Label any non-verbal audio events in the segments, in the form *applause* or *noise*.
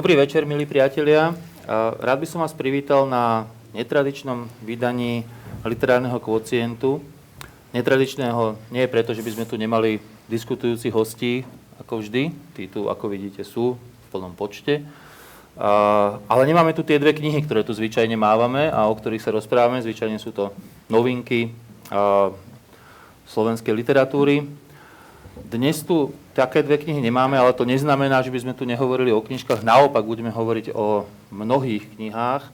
Dobrý večer, milí priatelia. Rád by som vás privítal na netradičnom vydaní literárneho kvocientu. Netradičného nie je preto, že by sme tu nemali diskutujúcich hostí, ako vždy. Tí tu, ako vidíte, sú v plnom počte. Ale nemáme tu tie dve knihy, ktoré tu zvyčajne mávame a o ktorých sa rozprávame. Zvyčajne sú to novinky slovenskej literatúry. Dnes tu také dve knihy nemáme, ale to neznamená, že by sme tu nehovorili o knižkách. Naopak budeme hovoriť o mnohých knihách,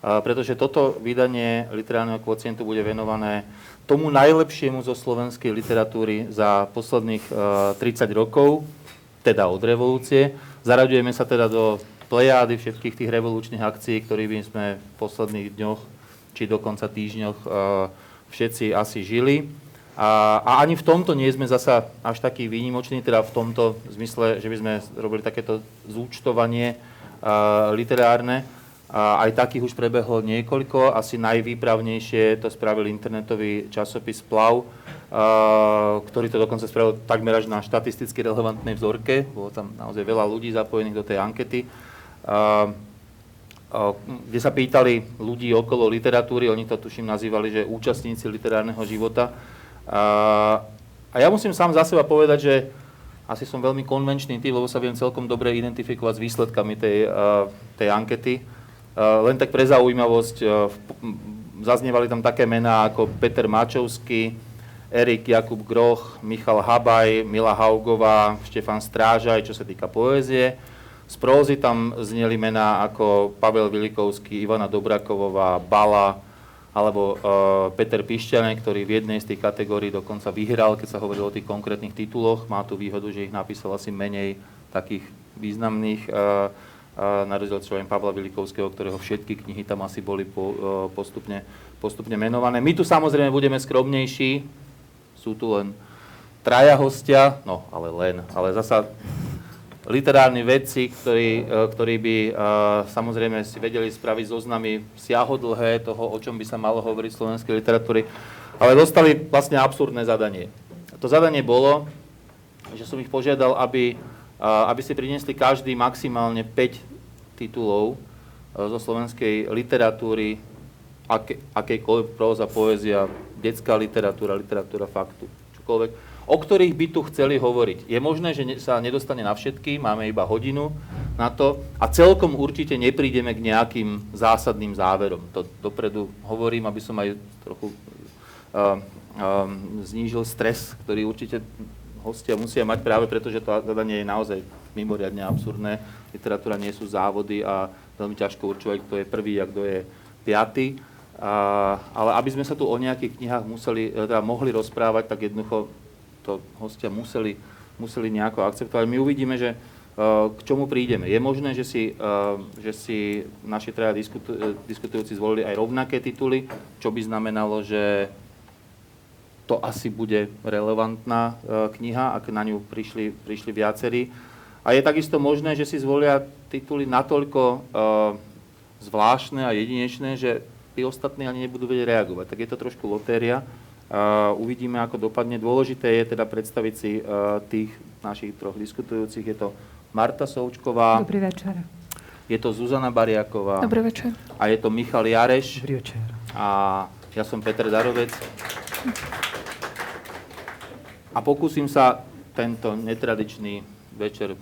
pretože toto vydanie literárneho kvocientu bude venované tomu najlepšiemu zo slovenskej literatúry za posledných 30 rokov, teda od revolúcie. Zaraďujeme sa teda do plejády všetkých tých revolučných akcií, ktorými sme v posledných dňoch či dokonca týždňoch všetci asi žili. A, a ani v tomto nie sme zasa až taký výnimoční, teda v tomto zmysle, že by sme robili takéto zúčtovanie uh, literárne. A aj takých už prebehlo niekoľko. Asi najvýpravnejšie to spravil internetový časopis Plav, ktorý to dokonca spravil takmer až na štatisticky relevantnej vzorke. Bolo tam naozaj veľa ľudí zapojených do tej ankety. Kde sa pýtali ľudí okolo literatúry, oni to tuším nazývali, že účastníci literárneho života, a, a ja musím sám za seba povedať, že asi som veľmi konvenčný tým, lebo sa viem celkom dobre identifikovať s výsledkami tej, tej ankety. Len tak pre zaujímavosť, zaznievali tam také mená ako Peter Mačovský, Erik Jakub Groch, Michal Habaj, Mila Haugová, Štefan Strážaj, čo sa týka poézie. Z prózy tam zneli mená ako Pavel Vilikovský, Ivana Dobrakovová, Bala, alebo uh, Peter Pišťanek, ktorý v jednej z tých kategórií dokonca vyhral, keď sa hovorilo o tých konkrétnych tituloch. Má tu výhodu, že ich napísal asi menej takých významných, uh, na rozdiel čo Pavla Vilikovského, ktorého všetky knihy tam asi boli po, uh, postupne, postupne menované. My tu samozrejme budeme skromnejší, sú tu len traja hostia, no ale len, ale zasa literárni vedci, ktorí, e, ktorí by e, samozrejme si vedeli spraviť zoznamy siahodlhé toho, o čom by sa malo hovoriť v slovenskej literatúry, ale dostali vlastne absurdné zadanie. To zadanie bolo, že som ich požiadal, aby, e, aby si priniesli každý maximálne 5 titulov zo slovenskej literatúry, aké, akejkoľvek próza, poézia, detská literatúra, literatúra faktu, čokoľvek, o ktorých by tu chceli hovoriť. Je možné, že sa nedostane na všetky, máme iba hodinu na to a celkom určite neprídeme k nejakým zásadným záverom. To dopredu hovorím, aby som aj trochu uh, uh, znížil stres, ktorý určite hostia musia mať práve preto, že to zadanie je naozaj mimoriadne absurdné. Literatúra nie sú závody a veľmi ťažko určovať, kto je prvý a kto je piatý. Uh, ale aby sme sa tu o nejakých knihách museli, teda mohli rozprávať, tak jednoducho to hostia museli, museli nejako akceptovať. My uvidíme, že eh, k čomu prídeme. Je možné, že si, eh, že si naši traja diskutu, diskutujúci zvolili aj rovnaké tituly, čo by znamenalo, že to asi bude relevantná kniha, ak na ňu prišli, prišli viacerí. A je takisto možné, že si zvolia tituly natoľko zvláštne a jedinečné, že tí ostatní ani nebudú vedieť reagovať. Tak je to trošku lotéria. Uh, uvidíme, ako dopadne. Dôležité je teda predstaviť si uh, tých našich troch diskutujúcich. Je to Marta Součková. Dobrý večer. Je to Zuzana Bariaková. Dobrý večer. A je to Michal Jareš. Dobrý večer. A ja som Peter Darovec. A pokúsim sa tento netradičný večer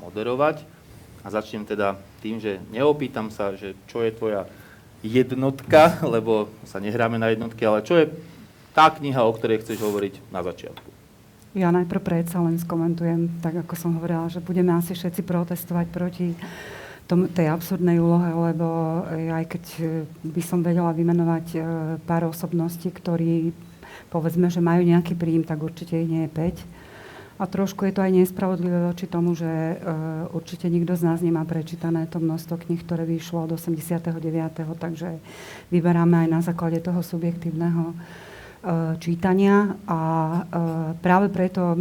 moderovať. A začnem teda tým, že neopýtam sa, že čo je tvoja jednotka, *laughs* lebo sa nehráme na jednotky, ale čo je tá kniha, o ktorej chceš hovoriť na začiatku? Ja najprv predsa len skomentujem, tak ako som hovorila, že budeme asi všetci protestovať proti tom, tej absurdnej úlohe, lebo aj keď by som vedela vymenovať e, pár osobností, ktorí povedzme, že majú nejaký príjm, tak určite ich nie je 5. A trošku je to aj nespravodlivé voči tomu, že uh, určite nikto z nás nemá prečítané to množstvo kníh, ktoré vyšlo od 89. Takže vyberáme aj na základe toho subjektívneho čítania a práve preto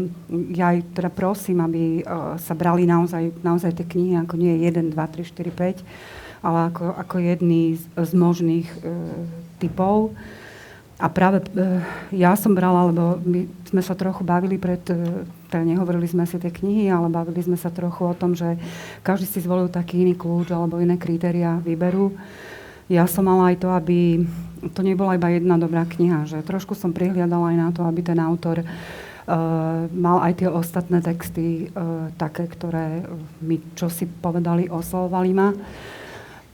ja aj teda prosím, aby sa brali naozaj, naozaj tie knihy ako nie 1, 2, 3, 4, 5, ale ako, ako jedný z, z možných typov. A práve e, ja som brala, lebo my sme sa trochu bavili pred, e, teda nehovorili sme si tie knihy, ale bavili sme sa trochu o tom, že každý si zvolil taký iný kľúč alebo iné kritéria výberu. Ja som mala aj to, aby to nebola iba jedna dobrá kniha, že trošku som prihliadala aj na to, aby ten autor uh, mal aj tie ostatné texty uh, také, ktoré mi čosi povedali, oslovovali ma.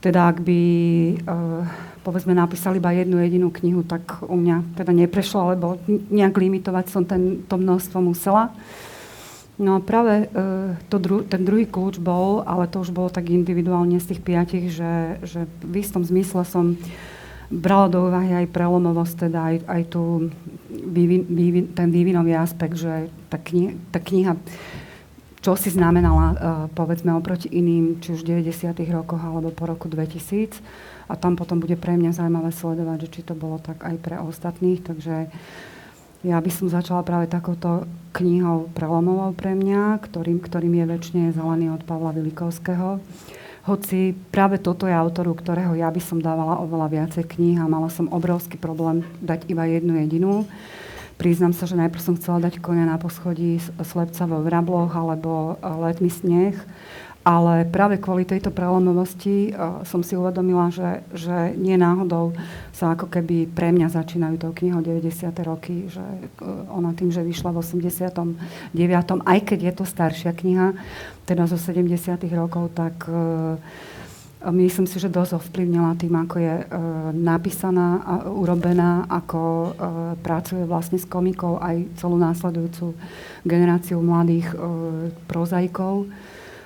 Teda ak by uh, povedzme napísali iba jednu jedinú knihu, tak u mňa teda neprešlo, lebo nejak limitovať som ten, to množstvo musela. No a práve e, to dru, ten druhý kľúč bol, ale to už bolo tak individuálne z tých piatich, že, že v istom zmysle som brala do úvahy aj prelomovosť, teda aj, aj tu vývin, vývin, ten vývinový aspekt, že tá, kni, tá kniha čo si znamenala, uh, povedzme, oproti iným, či už v 90. rokoch alebo po roku 2000 a tam potom bude pre mňa zaujímavé sledovať, že či to bolo tak aj pre ostatných. Takže ja by som začala práve takouto knihou prelomovou pre mňa, ktorým, ktorým je väčšine zelený od Pavla Vilikovského. Hoci práve toto je autoru, ktorého ja by som dávala oveľa viacej kníh a mala som obrovský problém dať iba jednu jedinú. Priznám sa, že najprv som chcela dať konia na poschodí slepca vo vrabloch alebo letmi sneh ale práve kvôli tejto prelomovosti uh, som si uvedomila, že, že nie náhodou sa ako keby pre mňa začínajú tou knihou 90. roky, že uh, ona tým, že vyšla v 89. aj keď je to staršia kniha, teda zo 70. rokov, tak uh, myslím si, že dosť ovplyvnila tým, ako je uh, napísaná a urobená, ako uh, pracuje vlastne s komikou aj celú následujúcu generáciu mladých uh, prozaikov.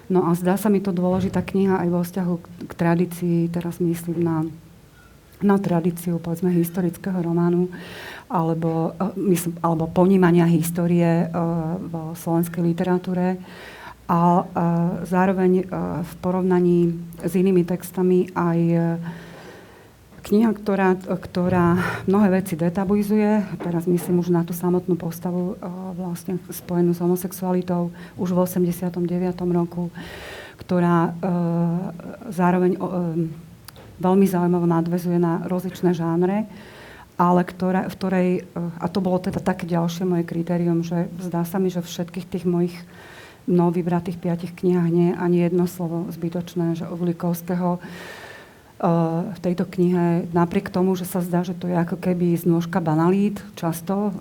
No a zdá sa mi to dôležitá kniha aj vo vzťahu k, k tradícii, teraz myslím na, na tradíciu, povedzme, historického románu, alebo, uh, myslím, alebo ponímania histórie uh, v slovenskej literatúre. A uh, zároveň uh, v porovnaní s inými textami aj uh, kniha, ktorá, ktorá mnohé veci detabuizuje, teraz myslím už na tú samotnú postavu vlastne spojenú s homosexualitou už v 89. roku, ktorá e, zároveň e, veľmi zaujímavo nadvezuje na rozličné žánre, ale ktorá, v ktorej, a to bolo teda také ďalšie moje kritérium, že zdá sa mi, že všetkých tých mojich mnou vybratých piatich knihách nie ani jedno slovo zbytočné, že Ulikovského v tejto knihe, napriek tomu, že sa zdá, že to je ako keby znôžka banalít často,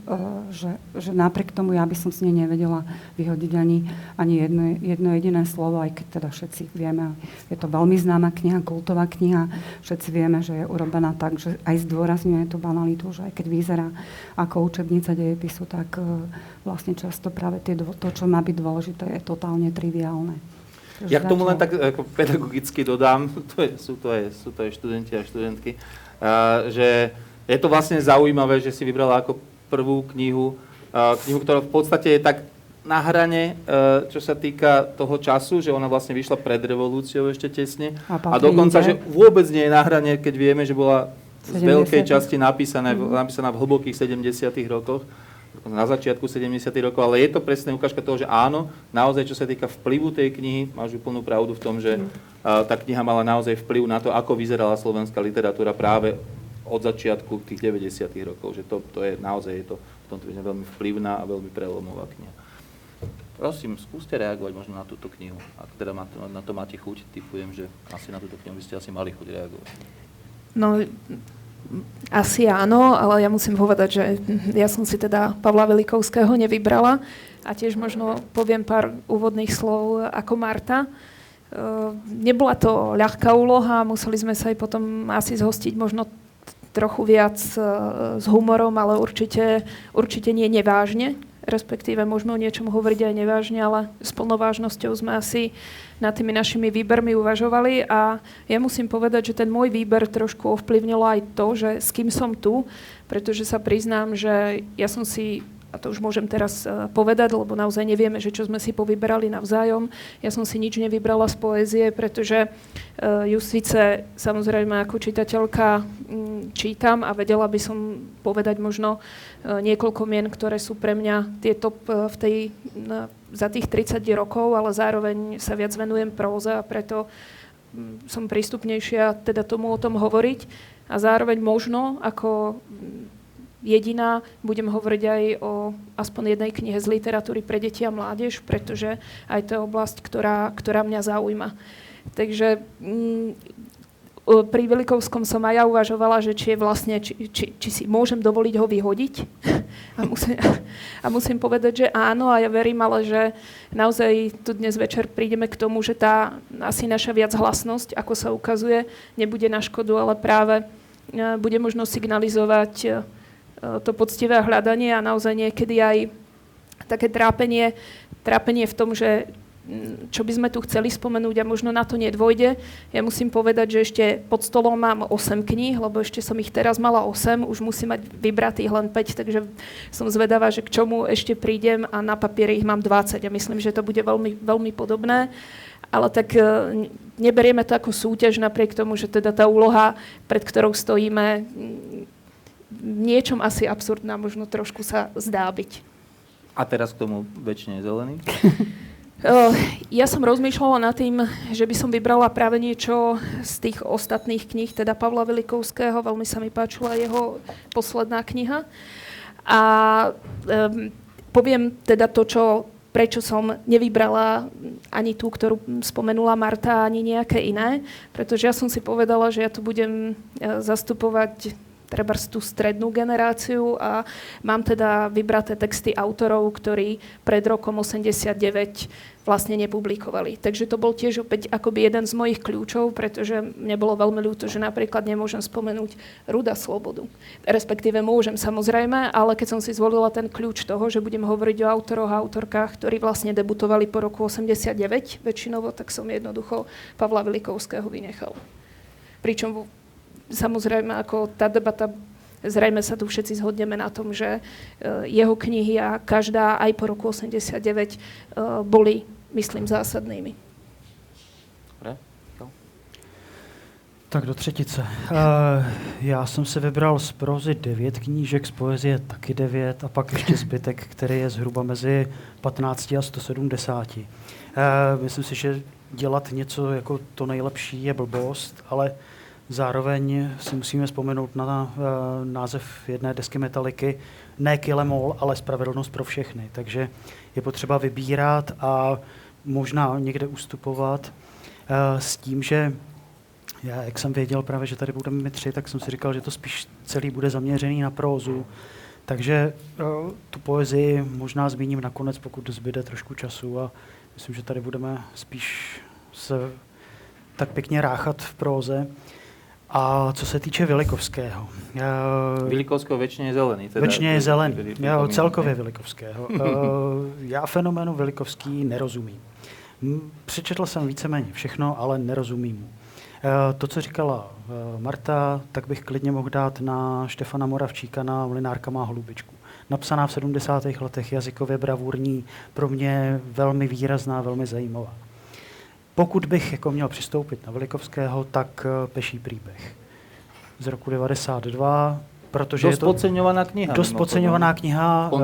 že, že napriek tomu ja by som s nej nevedela vyhodiť ani, ani jedno, jedno jediné slovo, aj keď teda všetci vieme, je to veľmi známa kniha, kultová kniha, všetci vieme, že je urobená tak, že aj zdôrazňuje tú banalitu, že aj keď vyzerá ako učebnica dejepisu, tak vlastne často práve tie, to, čo má byť dôležité, je totálne triviálne. Ja k tomu len tak ako pedagogicky dodám, *laughs* to je, sú, to je, sú to aj študenti a študentky, uh, že je to vlastne zaujímavé, že si vybrala ako prvú knihu, uh, knihu, ktorá v podstate je tak na hrane, uh, čo sa týka toho času, že ona vlastne vyšla pred revolúciou ešte tesne. A, a dokonca, že vôbec nie je na hrane, keď vieme, že bola z veľkej časti napísaná, mm-hmm. napísaná v hlbokých 70. rokoch na začiatku 70. rokov, ale je to presne ukážka toho, že áno, naozaj čo sa týka vplyvu tej knihy, máš úplnú pravdu v tom, že uh, tá kniha mala naozaj vplyv na to, ako vyzerala slovenská literatúra práve od začiatku tých 90. rokov, že to, to je naozaj je to v tomto veľmi vplyvná a veľmi prelomová kniha. Prosím, skúste reagovať možno na túto knihu. Ak teda na to máte chuť, typujem, že asi na túto knihu by ste asi mali chuť reagovať. No, asi áno, ale ja musím povedať, že ja som si teda Pavla Velikovského nevybrala a tiež možno poviem pár úvodných slov ako Marta. Uh, nebola to ľahká úloha, museli sme sa aj potom asi zhostiť možno trochu viac uh, s humorom, ale určite, určite nie nevážne, respektíve môžeme o niečom hovoriť aj nevážne, ale s plnovážnosťou sme asi nad tými našimi výbermi uvažovali. A ja musím povedať, že ten môj výber trošku ovplyvnilo aj to, že s kým som tu, pretože sa priznám, že ja som si a to už môžem teraz uh, povedať, lebo naozaj nevieme, že čo sme si povyberali navzájom. Ja som si nič nevybrala z poézie, pretože uh, ju síce samozrejme ako čitateľka čítam a vedela by som povedať možno uh, niekoľko mien, ktoré sú pre mňa tie top v tej, za tých 30 rokov, ale zároveň sa viac venujem próze a preto som prístupnejšia teda tomu o tom hovoriť. A zároveň možno ako jediná. Budem hovoriť aj o aspoň jednej knihe z literatúry pre deti a mládež, pretože aj to je oblasť, ktorá, ktorá mňa zaujíma. Takže mm, pri Velikovskom som aj ja uvažovala, že či je vlastne, či, či, či si môžem dovoliť ho vyhodiť. *laughs* A musím, a musím povedať, že áno, a ja verím, ale že naozaj tu dnes večer prídeme k tomu, že tá asi naša viac hlasnosť, ako sa ukazuje, nebude na škodu, ale práve e, bude možno signalizovať e, to poctivé hľadanie a naozaj niekedy aj také trápenie, trápenie v tom, že mm, čo by sme tu chceli spomenúť a možno na to nedvojde. Ja musím povedať, že ešte pod stolom mám 8 kníh, lebo ešte som ich teraz mala 8, už musím mať vybratých len 5, takže som zvedavá, že k čomu ešte prídem a na papieri ich mám 20 a myslím, že to bude veľmi, veľmi podobné. Ale tak eh, neberieme to ako súťaž napriek tomu, že teda tá úloha, pred ktorou stojíme, niečom asi absurdná, možno trošku sa zdá byť. A teraz k tomu väčšine zelený? *laughs* Ja som rozmýšľala nad tým, že by som vybrala práve niečo z tých ostatných kníh, teda Pavla Velikovského. Veľmi sa mi páčila jeho posledná kniha. A um, poviem teda to, čo, prečo som nevybrala ani tú, ktorú spomenula Marta, ani nejaké iné. Pretože ja som si povedala, že ja tu budem e, zastupovať treba tú strednú generáciu a mám teda vybraté texty autorov, ktorí pred rokom 89 vlastne nepublikovali. Takže to bol tiež opäť akoby jeden z mojich kľúčov, pretože mne bolo veľmi ľúto, že napríklad nemôžem spomenúť Ruda Slobodu. Respektíve môžem samozrejme, ale keď som si zvolila ten kľúč toho, že budem hovoriť o autoroch a autorkách, ktorí vlastne debutovali po roku 89 väčšinovo, tak som jednoducho Pavla Velikovského vynechal. Pričom samozrejme, ako tá debata, zrejme sa tu všetci zhodneme na tom, že eh, jeho knihy a každá aj po roku 89 eh, boli, myslím, zásadnými. Tak do třetice. Uh, já jsem si vybral z prozy devět knížek, z poezie taky devět a pak ještě zbytek, který je zhruba mezi 15 a 170. Uh, myslím si, že dělat něco jako to nejlepší je blbost, ale Zároveň si musíme vzpomenout na uh, název jedné desky Metaliky, ne Kilemol, ale Spravedlnost pro všechny. Takže je potřeba vybírat a možná někde ustupovat uh, s tím, že já, jak jsem věděl právě, že tady budeme my tři, tak jsem si říkal, že to spíš celý bude zaměřený na prózu. Takže uh, tu poezii možná zmíním nakonec, pokud zbyde trošku času a myslím, že tady budeme spíš se tak pěkně ráchat v próze. A co se týče Velikovského. Velikovského väčšine je zelený. Teda väčšine je zelený. Ja, celkově Velikovského. já fenoménu Velikovský nerozumím. Přečetl jsem víceméně všechno, ale nerozumím mu. To, co říkala Marta, tak bych klidně mohl dát na Štefana Moravčíka na Mlinárka má holubičku. Napsaná v 70. letech, jazykově bravurní, pro mě velmi výrazná, velmi zajímavá. Pokud bych jako měl přistoupit na Velikovského, tak uh, Peší příběh z roku 92, protože dost je to podceňovaná kniha. Dost podceňovaná kniha, uh,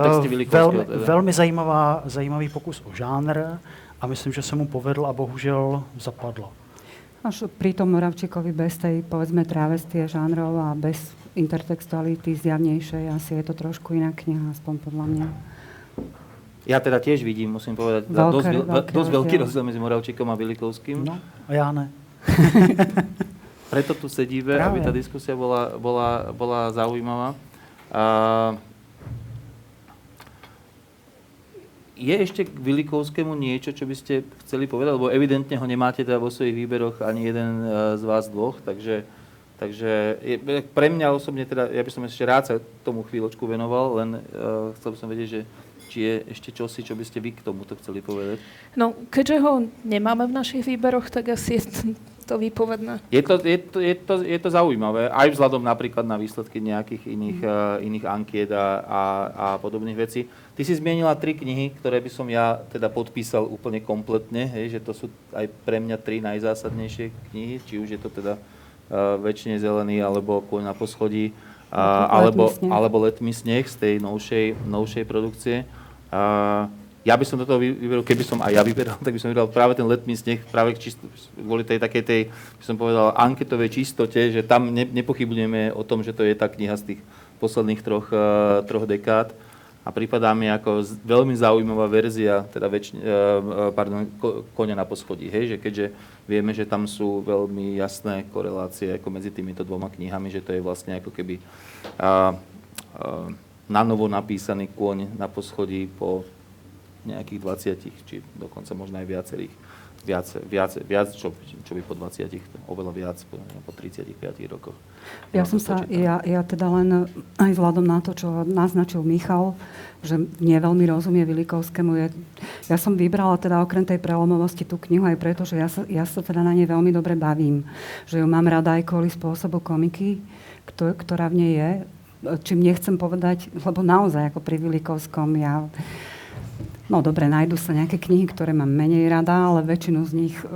velmi, velmi zajímavá, zajímavý pokus o žánr a myslím, že se mu povedl a bohužel zapadlo. Až pri tom Moravčíkovi bez tej, povedzme, travestie žánrov a bez intertextuality zjavnejšej, asi je to trošku iná kniha, aspoň podľa mňa. Ja teda tiež vidím, musím povedať, veľké, dosť, veľké dosť veľký rozdiel medzi Moravčíkom a Vilikovským. No, a ja ne. *laughs* Preto tu sedíme, Práve. aby tá diskusia bola, bola, bola zaujímavá. A je ešte k Vilikovskému niečo, čo by ste chceli povedať? Lebo evidentne ho nemáte teda vo svojich výberoch ani jeden e, z vás dvoch, takže, takže je, pre mňa osobne teda, ja by som ešte rád sa tomu chvíľočku venoval, len uh, chcel by som vedieť, že či je ešte čosi, čo by ste vy k tomuto chceli povedať? No, keďže ho nemáme v našich výberoch, tak asi je to výpovedné. Je to, je, to, je, to, je to zaujímavé, aj vzhľadom napríklad na výsledky nejakých iných, mm. uh, iných ankiet a, a, a podobných vecí. Ty si zmienila tri knihy, ktoré by som ja teda podpísal úplne kompletne, hej, že to sú aj pre mňa tri najzásadnejšie knihy, či už je to teda uh, Väčšine zelený, alebo Kôň na poschodí, uh, alebo, alebo Letmi sneh z tej novšej, novšej produkcie. Ja by som do toho vyberal, keby som aj ja vyberal, *laughs* tak by som vybral práve ten letný sneh, práve čisto, kvôli tej takej tej, by som povedal, anketovej čistote, že tam ne, nepochybujeme o tom, že to je tá kniha z tých posledných troch, uh, troch dekád. A prípadá mi ako veľmi zaujímavá verzia, teda väč, uh, pardon, ko, konia na poschodí, hej, že keďže vieme, že tam sú veľmi jasné korelácie ako medzi týmito dvoma knihami, že to je vlastne ako keby uh, uh, na novo napísaný kôň na poschodí po nejakých 20, či dokonca možno aj viacerých, viac, viac, viac čo, čo by po 20, oveľa viac po, po 35 rokoch. Ja som sa, ja, ja teda len aj vzhľadom na to, čo naznačil Michal, že nie veľmi rozumie Vilikovskému. Je, ja som vybrala teda okrem tej prelomovosti tú knihu aj preto, že ja sa, ja sa teda na nej veľmi dobre bavím. Že ju mám rada aj kvôli spôsobu komiky, ktorá v nej je. Čím nechcem povedať, lebo naozaj ako pri Vilikovskom ja No dobre, nájdú sa nejaké knihy, ktoré mám menej rada, ale väčšinu z nich e,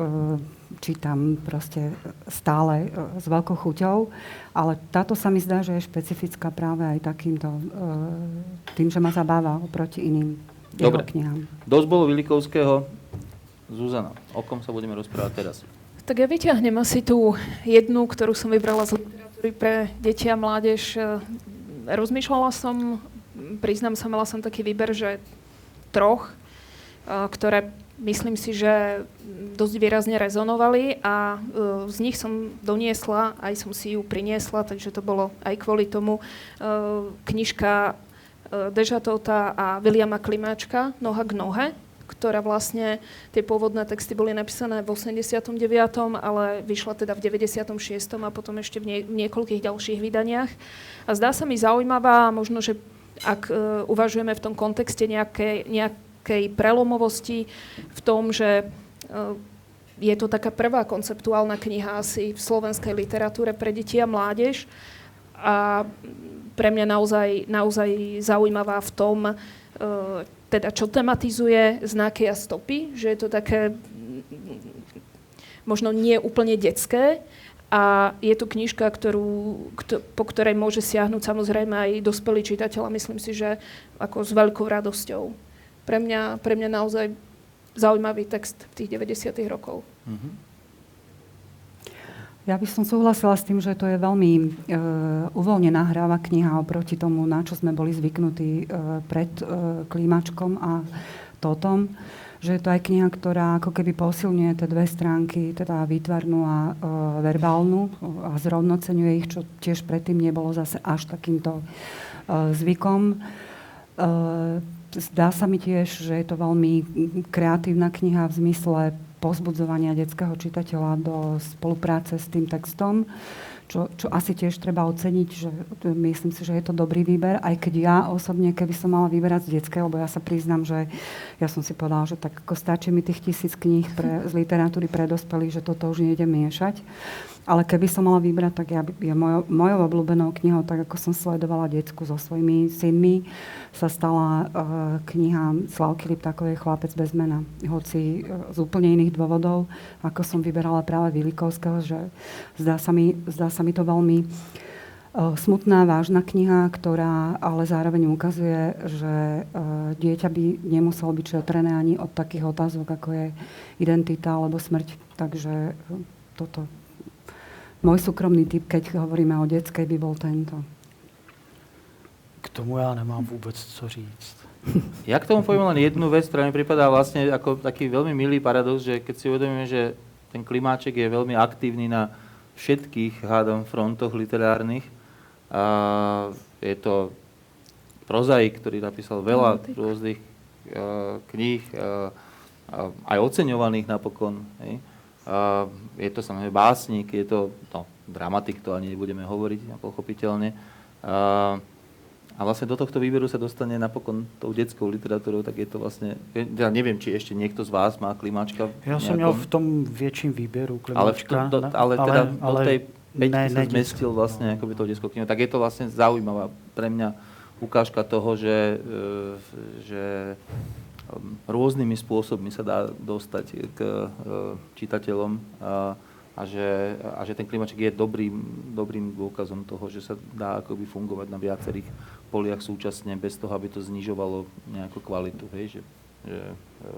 čítam proste stále e, s veľkou chuťou. Ale táto sa mi zdá, že je špecifická práve aj takýmto, e, tým, že ma zabáva oproti iným dobre. jeho knihám. Dosť bolo Vilikovského. Zuzana, o kom sa budeme rozprávať teraz? Tak ja vyťahnem asi tú jednu, ktorú som vybrala z literatúry pre deti a mládež. Rozmýšľala som, priznám sa, mala som taký výber, že troch, ktoré myslím si, že dosť výrazne rezonovali a e, z nich som doniesla, aj som si ju priniesla, takže to bolo aj kvôli tomu e, knižka Dežatota a Williama Klimáčka Noha k nohe, ktorá vlastne, tie pôvodné texty boli napísané v 89., ale vyšla teda v 96. a potom ešte v, nie, v niekoľkých ďalších vydaniach. A zdá sa mi zaujímavá, možno, že ak uh, uvažujeme v tom kontexte nejakej, nejakej prelomovosti v tom, že uh, je to taká prvá konceptuálna kniha asi v slovenskej literatúre pre deti a mládež a pre mňa naozaj, naozaj zaujímavá v tom, uh, teda čo tematizuje znaky a stopy, že je to také možno nie úplne detské, a je tu knižka, ktorú, po ktorej môže siahnuť samozrejme aj dospelý čitateľ a myslím si, že ako s veľkou radosťou. Pre mňa, pre mňa naozaj zaujímavý text tých 90. rokov. Mm-hmm. Ja by som súhlasila s tým, že to je veľmi e, uvoľnená hráva kniha oproti tomu, na čo sme boli zvyknutí e, pred e, klímačkom a totom že je to aj kniha, ktorá ako keby posilňuje tie dve stránky, teda výtvarnú a e, verbálnu a zrovnoceňuje ich, čo tiež predtým nebolo zase až takýmto e, zvykom. E, zdá sa mi tiež, že je to veľmi kreatívna kniha v zmysle pozbudzovania detského čitateľa do spolupráce s tým textom. Čo, čo asi tiež treba oceniť, že myslím si, že je to dobrý výber, aj keď ja osobne, keby som mala vyberať z detského, lebo ja sa priznám, že ja som si povedala, že tak ako stačí mi tých tisíc kníh pre, z literatúry pre dospelých, že toto už nejde miešať. Ale keby som mala vybrať, tak ja, ja mojou, mojou obľúbenou knihou, tak ako som sledovala detsku so svojimi synmi, sa stala uh, kniha Slavky Liptákovej Chlapec bez mena. Hoci uh, z úplne iných dôvodov, ako som vyberala práve Vilikovského, že zdá sa mi, zdá sa mi to veľmi uh, smutná, vážna kniha, ktorá ale zároveň ukazuje, že dieťa by nemuselo byť šetrené ani od takých otázok, ako je identita alebo smrť. Takže toto môj súkromný typ, keď hovoríme o detskej, by bol tento. K tomu ja nemám vôbec co říct. *laughs* Ja k tomu poviem len jednu vec, ktorá mi pripadá vlastne ako taký veľmi milý paradox, že keď si uvedomíme, že ten klimáček je veľmi aktívny na všetkých, hádam, frontoch literárnych. A je to prozaik, ktorý napísal veľa rôznych uh, kníh, uh, uh, aj oceňovaných napokon. Hej. Uh, je to samozrejme básnik, je to no, dramatik, to ani nebudeme hovoriť, pochopiteľne. Uh, a vlastne do tohto výberu sa dostane napokon tou detskou literatúrou, tak je to vlastne, ja neviem, či ešte niekto z vás má klimáčka. Ja som měl v tom větším výběru klimáčka. Ale, to, ale, ale teda ale, do tej peťky sa zmestil vlastne no. akoby tou detskou knihou. Tak je to vlastne zaujímavá pre mňa ukážka toho, že, e, že rôznymi spôsobmi sa dá dostať k e, čitateľom a, že, a že ten klimaček je dobrým, dobrým dôkazom toho, že sa dá akoby fungovať na viacerých poliach súčasne, bez toho, aby to znižovalo nejakú kvalitu. Hej? Že, že, e,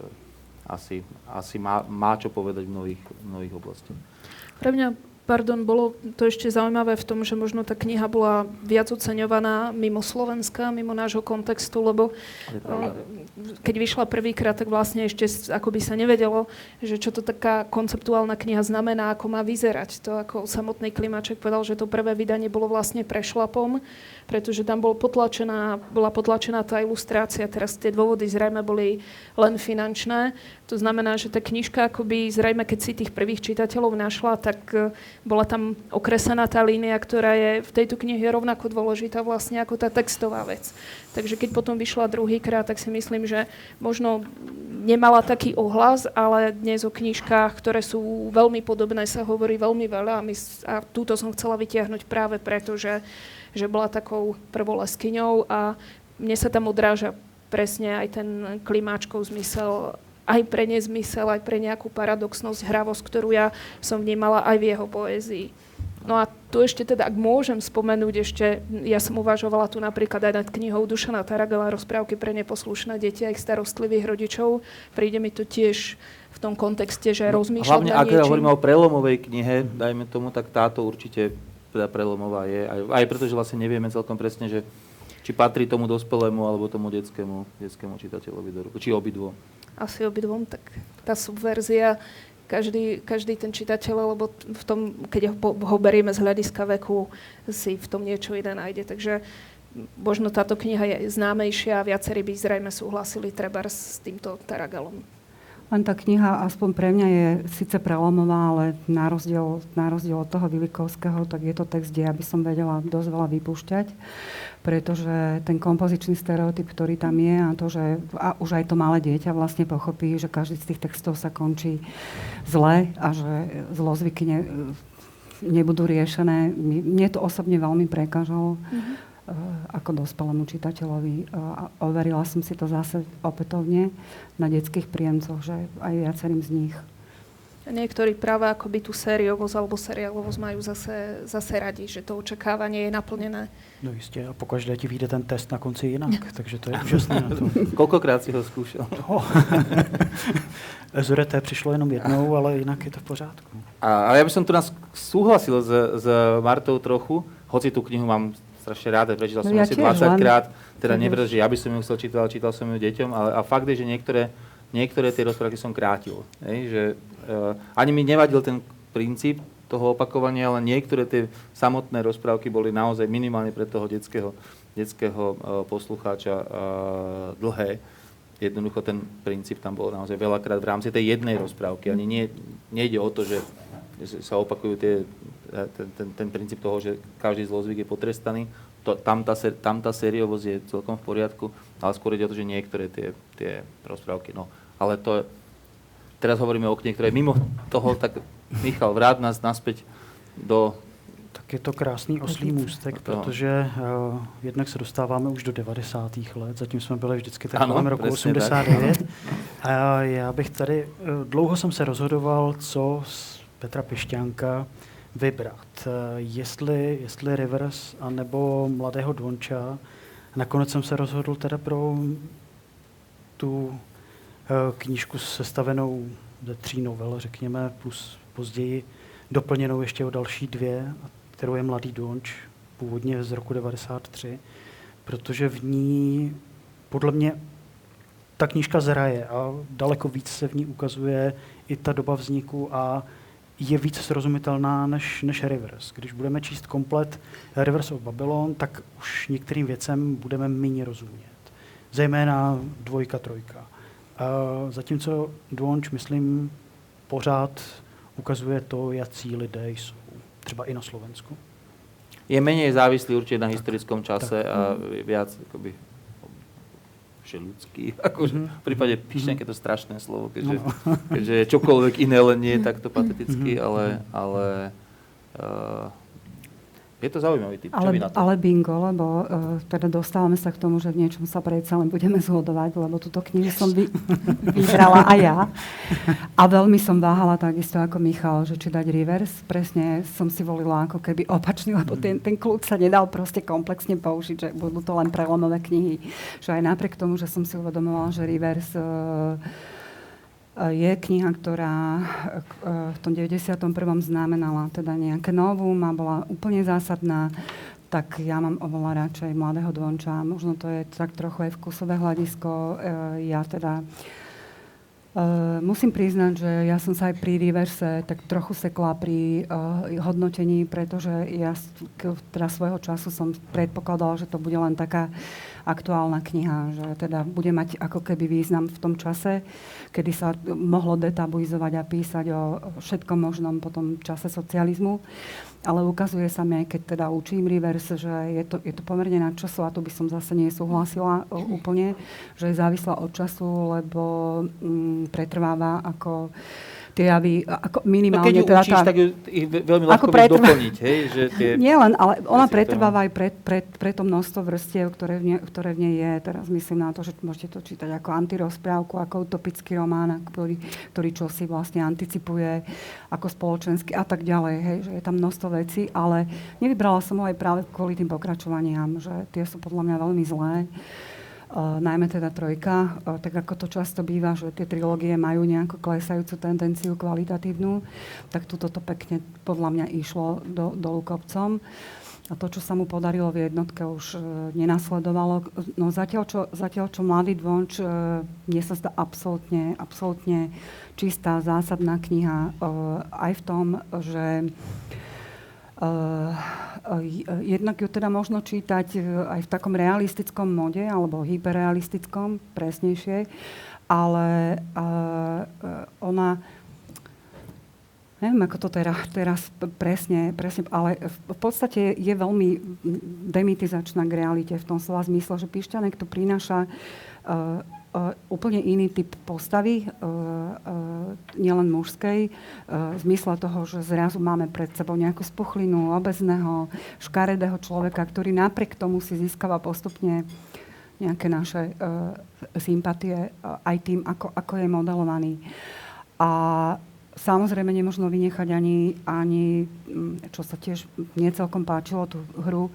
asi, asi má, má čo povedať v mnohých, mnohých oblastiach. Pre mňa Pardon, bolo to ešte zaujímavé v tom, že možno tá kniha bola viac oceňovaná mimo Slovenska, mimo nášho kontextu, lebo keď vyšla prvýkrát, tak vlastne ešte ako by sa nevedelo, že čo to taká konceptuálna kniha znamená, ako má vyzerať. To ako samotný Klimaček povedal, že to prvé vydanie bolo vlastne prešlapom, pretože tam bol potlačená, bola potlačená tá ilustrácia. Teraz tie dôvody zrejme boli len finančné. To znamená, že tá knižka akoby zrejme, keď si tých prvých čitateľov našla, tak e, bola tam okresená tá línia, ktorá je v tejto knihe rovnako dôležitá vlastne ako tá textová vec. Takže keď potom vyšla druhýkrát, tak si myslím, že možno nemala taký ohlas, ale dnes o knižkách, ktoré sú veľmi podobné, sa hovorí veľmi veľa a, my, a túto som chcela vytiahnuť práve preto, že, že bola takou prvoleskyňou a mne sa tam odráža presne aj ten klimáčkov zmysel aj pre nezmysel, aj pre nejakú paradoxnosť, hravosť, ktorú ja som vnímala aj v jeho poézii. No a tu ešte teda, ak môžem spomenúť ešte, ja som uvažovala tu napríklad aj nad knihou Dušana Taragela rozprávky pre neposlušné deti a ich starostlivých rodičov. Príde mi to tiež v tom kontexte, že no, rozmýšľam Hlavne, ak hovoríme o prelomovej knihe, dajme tomu, tak táto určite teda prelomová je. Aj, aj preto, že vlastne nevieme celkom presne, že či patrí tomu dospelému alebo tomu detskému, detskému čitateľovi či obidvom asi obidvom, tak tá subverzia, každý, každý ten čitateľ, lebo v tom, keď ho, ho berieme z hľadiska veku, si v tom niečo iné nájde. Takže možno táto kniha je známejšia a viacerí by zrejme súhlasili treba s týmto Taragalom. Len tá kniha, aspoň pre mňa, je síce prelomová, ale na rozdiel, na rozdiel od toho Vilikovského, tak je to text, kde ja by som vedela dosť veľa vypúšťať pretože ten kompozičný stereotyp, ktorý tam je a to, že a už aj to malé dieťa vlastne pochopí, že každý z tých textov sa končí zle a že zlozvyky ne, nebudú riešené. Mne to osobne veľmi prekážalo mm-hmm. Ako dospelému čitateľovi. A overila som si to zase opätovne na detských príjemcoch, že aj viacerým z nich Niektorí práve akoby tú sériovosť alebo seriálovosť majú zase, zase radi, že to očakávanie je naplnené. No jistě, a pokaždé ti vyjde ten test na konci jinak, *laughs* takže to je úžasné na to. *laughs* Kolikrát si ho zkoušel? No. *laughs* Zurete přišlo jenom jednou, ale jinak je to v pořádku. A, ale ja by som tu nás súhlasil s, s Martou trochu, hoci tú knihu mám strašne rád, prečítal som no ja asi 20 krát, teda nie že ja by som ju chcel čítať, ale čítal som ju deťom, ale a fakt je, že niektoré, niektoré tie rozprávky som krátil. Hej, že Eh, ani mi nevadil ten princíp toho opakovania, ale niektoré tie samotné rozprávky boli naozaj minimálne pre toho detského, detského eh, poslucháča eh, dlhé. Jednoducho ten princíp tam bol naozaj veľakrát v rámci tej jednej rozprávky. Ani nie, nejde o to, že sa opakujú tie, ten, ten, ten princíp toho, že každý zlozvyk je potrestaný. To, tam, tá, tam tá sériovosť je celkom v poriadku, ale skôr ide o to, že niektoré tie, tie rozprávky. No, ale to, teraz hovoríme o knihe, ktoré mimo toho, tak Michal, vráť nás naspäť do... Tak je to krásný oslý můstek, protože uh, jednak se dostáváme už do 90. let, zatím jsme byli vždycky tak kolem roku 89. Tak. A já bych tady, uh, dlouho jsem se rozhodoval, co z Petra Pišťánka vybrat. Uh, jestli, jestli Rivers anebo Mladého Donča. Nakonec jsem se rozhodl teda pro tu Eh, knížku sestavenou ze tří novel, řekněme, plus později doplněnou ještě o další dvě, kterou je Mladý Donč, původně z roku 93, protože v ní podle mě ta knížka zraje a daleko víc se v ní ukazuje i ta doba vzniku a je víc srozumitelná než, než Rivers. Když budeme číst komplet Rivers of Babylon, tak už některým věcem budeme méně rozumět. Zejména dvojka, trojka. Zatímco Dwonč, myslím, pořád ukazuje to, jaký lidé jsou. Třeba i na Slovensku. je menej závislý určite na historickom čase a viac akoby ľudský. *laughs* Akože v prípade píšťanky je to strašné slovo, keďže, keďže je čokoľvek iné, len nie je takto *laughs* patetický, ale, ale uh, je to zaujímavý typ. Ale, na to? ale bingo, lebo uh, teda dostávame sa k tomu, že v niečom sa predsa len budeme zhodovať, lebo túto knihu som vy, vybrala aj ja. *laughs* A veľmi som váhala takisto ako Michal, že či dať reverse. Presne som si volila ako keby opačný, lebo ten, ten kľúč sa nedal proste komplexne použiť, že budú to len prelomové knihy. Že aj napriek tomu, že som si uvedomovala, že reverse uh, je kniha, ktorá e, v tom 91. znamenala teda nejaké novú a bola úplne zásadná, tak ja mám oveľa radšej Mladého Dvonča. Možno to je tak trochu aj vkusové hľadisko. E, ja teda Uh, musím priznať, že ja som sa aj pri reverse tak trochu sekla pri uh, hodnotení, pretože ja teda svojho času som predpokladala, že to bude len taká aktuálna kniha, že teda bude mať ako keby význam v tom čase, kedy sa mohlo detabuizovať a písať o všetkom možnom potom čase socializmu. Ale ukazuje sa mi, keď teda učím reverse, že je to, je to pomerne na času a tu by som zase nesúhlasila úplne, že je závislá od času, lebo mm, pretrváva ako tie javy, ako minimálne... No keď ju teda učíš, tá, tak ju veľmi ľahko pretrvá... doplniť, hej? Že tie *laughs* Nie len, ale ona pretrváva aj pre, pre, pre to množstvo vrstiev, ktoré v, nej, ktoré v nej je. Teraz myslím na to, že môžete to čítať ako antirozprávku, ako utopický román, ktorý, ktorý čosi vlastne anticipuje ako spoločenský a tak ďalej. Hej? Že je tam množstvo vecí, ale nevybrala som ho aj práve kvôli tým pokračovaniam, že tie sú podľa mňa veľmi zlé. Najmä teda trojka, tak ako to často býva, že tie trilógie majú nejakú klesajúcu tendenciu kvalitatívnu, tak tuto to pekne podľa mňa išlo do, dolu kopcom. A to, čo sa mu podarilo v jednotke, už uh, nenasledovalo. No zatiaľ, čo, zatiaľ, čo Mladý dvonč, uh, mne sa zdá absolútne, absolútne čistá, zásadná kniha uh, aj v tom, že jednak ju teda možno čítať aj v takom realistickom mode, alebo hyperrealistickom, presnejšie, ale ona, neviem ako to teraz, teraz presne, presne, ale v podstate je veľmi demitizačná k realite v tom slova zmysle, že Pišťanek tu prináša Uh, úplne iný typ postavy, uh, uh, nielen mužskej, v zmysle toho, že zrazu máme pred sebou nejakú spuchlinu, obezného, škaredého človeka, ktorý napriek tomu si získava postupne nejaké naše sympatie aj tým, ako, ako je modelovaný. A samozrejme nemožno vynechať ani, ani, mm, čo sa tiež necelkom páčilo, tú hru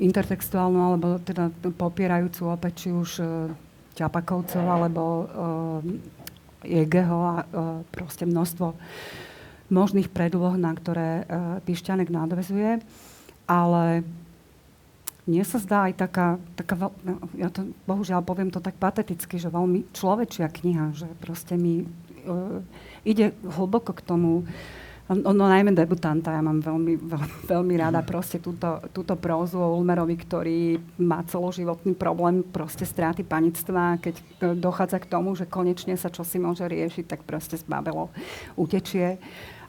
intertextuálnu, alebo teda popierajúcu opäť, či už Ťapakovcov alebo uh, Jegeho a uh, proste množstvo možných predloh, na ktoré uh, Pišťanek nadvezuje. Ale mne sa zdá aj taká, taká no, ja to bohužiaľ poviem to tak pateticky, že veľmi človečia kniha, že proste mi uh, ide hlboko k tomu, No, no najmä debutanta, ja mám veľmi, *laughs* veľmi, veľmi rada mhm. proste túto, túto prózu o Ulmerovi, ktorý má celoživotný problém proste straty panictva. Keď e, dochádza k tomu, že konečne sa čosi môže riešiť, tak proste z Babelo utečie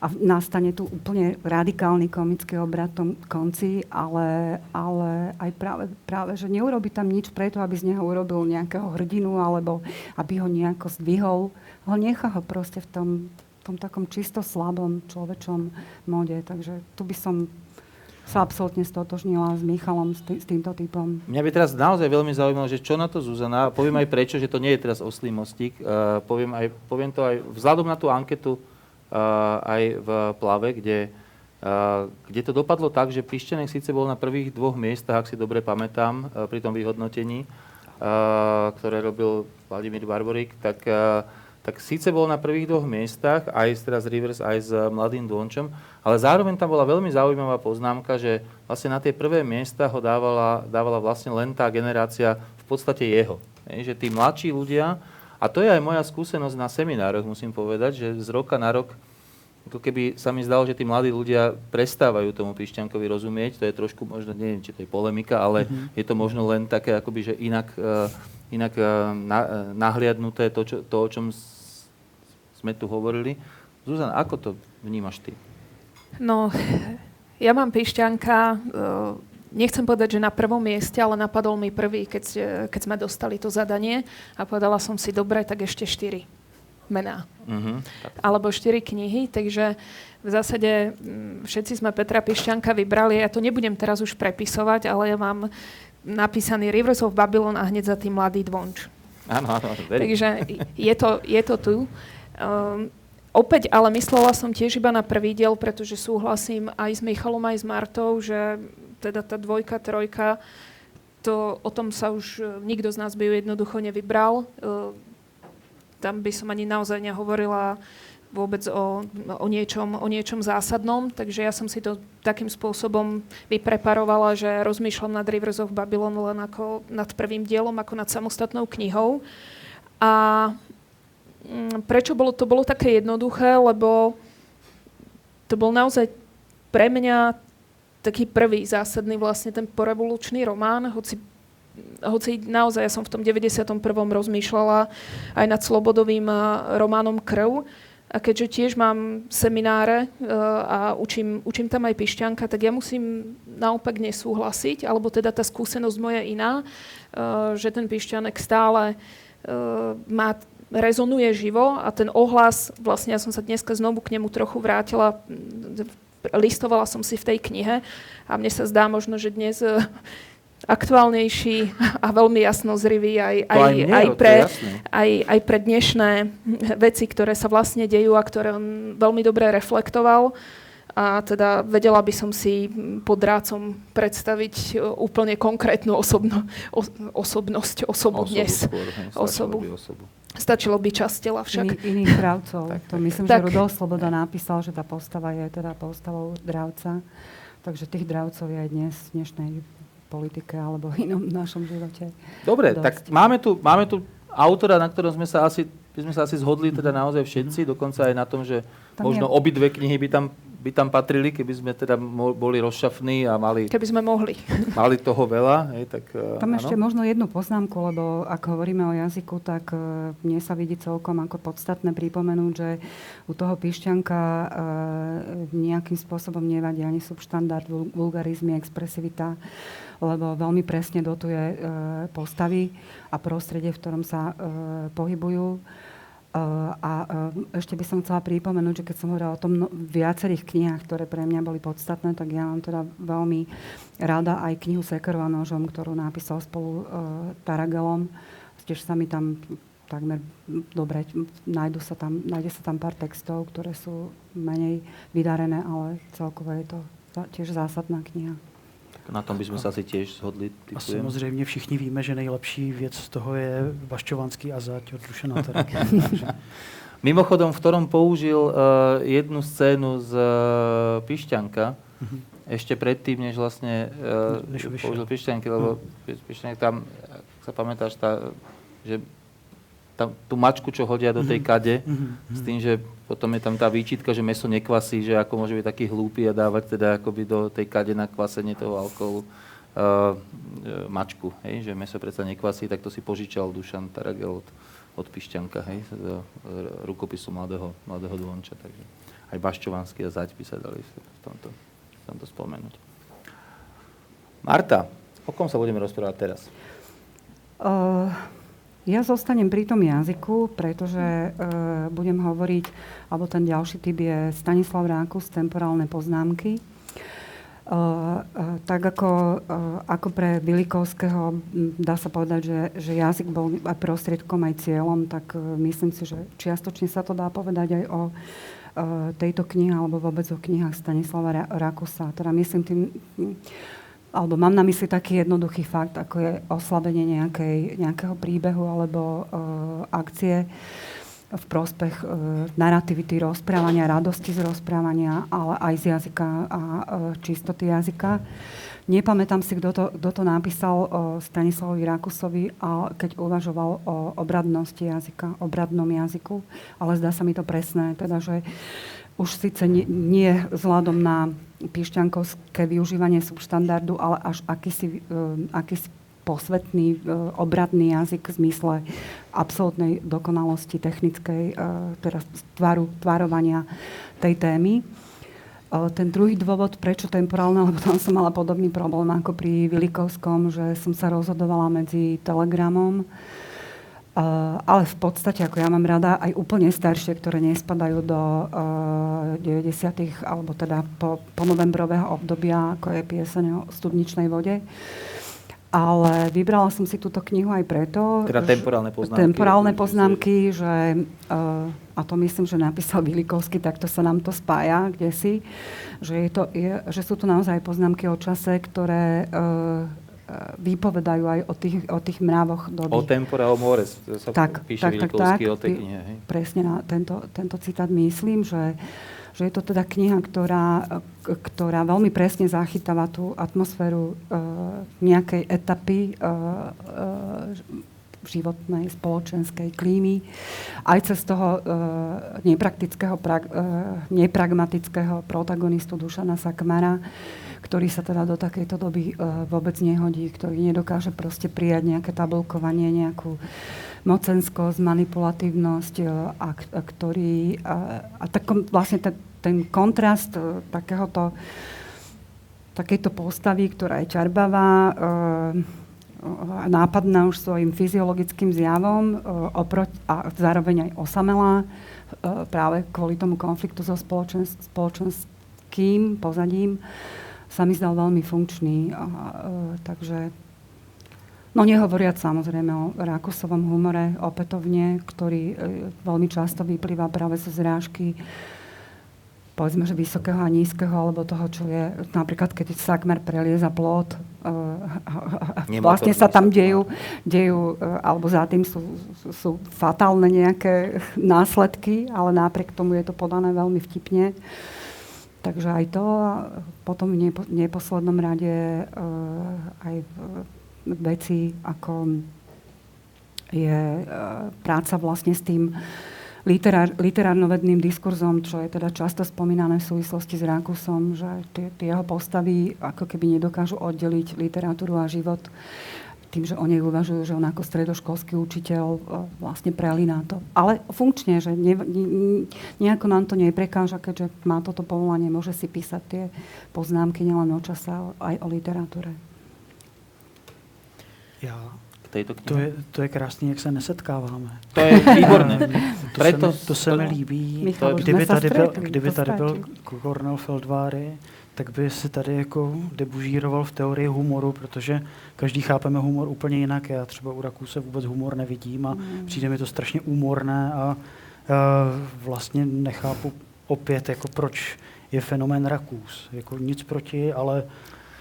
a nastane tu úplne radikálny komický obrad tom konci, ale, ale aj práve, práve, že neurobi tam nič preto, aby z neho urobil nejakého hrdinu, alebo aby ho nejako zdvihol. Ho nechá ho proste v tom, tom takom čisto slabom človečom mode. Takže tu by som sa absolútne stotožnila s Michalom, s, tý, s týmto typom. Mňa by teraz naozaj veľmi zaujímalo, že čo na to Zuzana, poviem aj prečo, že to nie je teraz oslý mostík, uh, poviem, aj, poviem to aj vzhľadom na tú anketu uh, aj v Plave, kde, uh, kde to dopadlo tak, že Pišťanek síce bol na prvých dvoch miestach, ak si dobre pamätám, uh, pri tom vyhodnotení, uh, ktoré robil Vladimír Barborík, tak uh, tak síce bol na prvých dvoch miestach, aj teraz Rivers, aj s Mladým Dvončom, ale zároveň tam bola veľmi zaujímavá poznámka, že vlastne na tie prvé miesta ho dávala, dávala vlastne len tá generácia v podstate jeho. Je, že tí mladší ľudia, a to je aj moja skúsenosť na seminároch, musím povedať, že z roka na rok ako keby sa mi zdalo, že tí mladí ľudia prestávajú tomu Pišťankovi rozumieť, to je trošku možno, neviem, či to je polemika, ale mm-hmm. je to možno len také, akoby, že inak uh, inak eh, na, eh, nahliadnuté to, čo, to, o čom sme tu hovorili. Zuzana, ako to vnímaš ty? No, Ja mám Pišťanka, e, nechcem povedať, že na prvom mieste, ale napadol mi prvý, keď, keď sme dostali to zadanie a povedala som si, dobre, tak ešte štyri mená. Mm-hmm. Alebo štyri knihy, takže v zásade mm, všetci sme Petra Pišťanka vybrali. Ja to nebudem teraz už prepisovať, ale ja mám napísaný Rivers of Babylon a hneď za tým Mladý Dvonč. Áno, áno, Takže je to, je to tu. Um, opäť, ale myslela som tiež iba na prvý diel, pretože súhlasím aj s Michalom, aj s Martou, že teda tá dvojka, trojka, to, o tom sa už nikto z nás by ju jednoducho nevybral. Uh, tam by som ani naozaj nehovorila vôbec o, o, niečom, o niečom zásadnom, takže ja som si to takým spôsobom vypreparovala, že rozmýšľam nad Rivers of Babylon len ako nad prvým dielom, ako nad samostatnou knihou. A mm, prečo bolo, to bolo také jednoduché, lebo to bol naozaj pre mňa taký prvý zásadný vlastne ten porevolučný román, hoci hoci naozaj ja som v tom 91. rozmýšľala aj nad Slobodovým románom Krv, a keďže tiež mám semináre uh, a učím, učím tam aj pišťanka, tak ja musím naopak nesúhlasiť, alebo teda tá skúsenosť moja iná, uh, že ten pišťanek stále uh, má rezonuje živo a ten ohlas, vlastne ja som sa dneska znovu k nemu trochu vrátila, listovala som si v tej knihe a mne sa zdá možno, že dnes aktuálnejší a veľmi jasnozrivý aj, aj, aj, aj, pre, aj, aj pre dnešné veci, ktoré sa vlastne dejú a ktoré on veľmi dobre reflektoval. A teda vedela by som si pod drácom predstaviť e, úplne konkrétnu osobno, o, osobnosť, osobu, osobu dnes. Skôr, osobu. By osobu. Stačilo by časť tela však. Iný, iných dravcov. to myslím, tak. že Rudolf Sloboda napísal, že tá postava je teda postavou dravca. Takže tých dravcov je aj dnes v dnešnej politike alebo *laughs* inom našom živote. Dobre, dosť. tak máme tu, máme tu autora, na ktorom sme sa asi, by sme sa asi zhodli teda naozaj všetci, dokonca aj na tom, že tam možno je... obidve knihy by tam by tam patrili, keby sme teda boli rozšafní a mali... Keby sme mohli. *laughs* Mali toho veľa. Hej, tak, e, tam áno. ešte možno jednu poznámku, lebo ak hovoríme o jazyku, tak uh, mne sa vidí celkom ako podstatné pripomenúť, že u toho píšťanka uh, nejakým spôsobom nevadí ani subštandard, vulgarizmy, expresivita, lebo veľmi presne dotuje uh, postavy a prostredie, v ktorom sa uh, pohybujú a ešte by som chcela pripomenúť, že keď som hovorila o tom no, viacerých knihách, ktoré pre mňa boli podstatné, tak ja mám teda veľmi rada aj knihu Sekerova nožom, ktorú napísal spolu uh, Taragelom. Tiež sa mi tam takmer dobre, nájdu sa tam, nájde sa tam pár textov, ktoré sú menej vydarené, ale celkovo je to tiež zásadná kniha. Na tom by sme sa asi tiež zhodli. Typujem. A samozřejmě všichni víme, že nejlepší věc z toho je Baščovanský a zať od Dušana *laughs* Mimochodom, v ktorom použil uh, jednu scénu z uh, Pišťanka, uh-huh. ešte predtým, než vlastne uh, než použil Pišťanky, lebo uh-huh. Pišťank tam, ak sa pamätáš, tá, že tam, tú mačku, čo hodia do tej kade, uh-huh. s tým, že potom je tam tá výčitka, že meso nekvasí, že ako môže byť taký hlúpy a dávať teda akoby do tej kade na kvasenie toho alkoholu uh, mačku, hej, že meso predsa nekvasí, tak to si požičal Dušan Taragel od, od Pišťanka, hej, z rukopisu mladého, mladého Dvonča, takže aj Baščovanský a Zať by sa dali v tomto, v tomto spomenúť. Marta, o kom sa budeme rozprávať teraz? Uh, ja zostanem pri tom jazyku, pretože uh, budem hovoriť, alebo ten ďalší typ je Stanislav Rákus, temporálne poznámky. Uh, uh, tak ako, uh, ako pre Vilikovského dá sa povedať, že, že jazyk bol aj prostriedkom, aj cieľom, tak uh, myslím si, že čiastočne sa to dá povedať aj o uh, tejto knihe alebo vôbec o knihách Stanislava Rakusa. Teda myslím tým, alebo mám na mysli taký jednoduchý fakt, ako je oslabenie nejakej, nejakého príbehu alebo uh, akcie v prospech uh, narrativity rozprávania, radosti z rozprávania, ale aj z jazyka a uh, čistoty jazyka. Nepamätám si, kto to, kto to napísal uh, Stanislavovi Rakusovi, a keď uvažoval o obradnosti jazyka, obradnom jazyku, ale zdá sa mi to presné, teda, že už síce nie, nie vzhľadom na pišťankovské využívanie subštandardu, ale až akýsi, uh, akýsi posvetný, uh, obradný jazyk v zmysle absolútnej dokonalosti technickej, uh, teda tvaru, tvarovania tej témy. ten druhý dôvod, prečo temporálne, lebo tam som mala podobný problém ako pri Vilikovskom, že som sa rozhodovala medzi Telegramom, Uh, ale v podstate, ako ja mám rada, aj úplne staršie, ktoré nespadajú do uh, 90. alebo teda po, po novembrového obdobia, ako je pieseň o studničnej vode. Ale vybrala som si túto knihu aj preto... Teda temporálne poznámky. Temporálne poznámky, že, uh, a to myslím, že napísal Vilikovský, takto sa nám to spája, kde si, že, je to, je, že sú to naozaj poznámky o čase, ktoré uh, vypovedajú aj o tých, o tých mrávoch doby. O tempore, o more sa tak, píše tak, tak, tak, o tej knihe. Hej. Presne na tento, tento citát myslím, že, že je to teda kniha, ktorá, ktorá veľmi presne zachytáva tú atmosféru uh, nejakej etapy uh, uh, životnej, spoločenskej klímy, aj cez toho uh, nepraktického, pra, uh, nepragmatického protagonistu Dušana Sakmara, ktorý sa teda do takejto doby uh, vôbec nehodí, ktorý nedokáže proste prijať nejaké tabulkovanie, nejakú mocenskosť, manipulatívnosť uh, a, a ktorý uh, a tak vlastne ten, ten kontrast uh, takéhoto takejto postavy, ktorá je čarbavá, nápadná už svojim fyziologickým zjavom oproť, a zároveň aj osamelá práve kvôli tomu konfliktu so spoločen, spoločenským pozadím sa mi zdal veľmi funkčný. A, a, takže No nehovoriac samozrejme o Rákosovom humore opätovne, ktorý e, veľmi často vyplýva práve zo zrážky povedzme, že vysokého a nízkeho, alebo toho, čo je, napríklad keď sakmer prelieza plot, uh, vlastne sa tam dejú, dejú uh, alebo za tým sú, sú, sú fatálne nejaké následky, ale napriek tomu je to podané veľmi vtipne. Takže aj to, potom v nepo, neposlednom rade uh, aj veci, ako je uh, práca vlastne s tým, literár, literárnovedným diskurzom, čo je teda často spomínané v súvislosti s Rákusom, že tie, tie jeho postavy ako keby nedokážu oddeliť literatúru a život tým, že o nej uvažujú, že on ako stredoškolský učiteľ e, vlastne prelíná to. Ale funkčne, že ne, ne, nejako nám to neprekáža, keďže má toto povolanie, môže si písať tie poznámky nielen o čase, ale aj o literatúre. Ja tejto knihe. To je, to je krásný, jak se nesetkáváme. To je výborné. *laughs* to, Preto, se mi, to se mi líbí. Michal, kdyby tady, byl, kdyby tady byl Cornel Feldváry, tak by si tady jako debužíroval v teorii humoru, protože každý chápeme humor úplně jinak. Já třeba u Raků se vůbec humor nevidím a mm. přijde mi to strašně úmorné a uh, vlastně nechápu opět, jako proč je fenomén Rakus. Jako nic proti, ale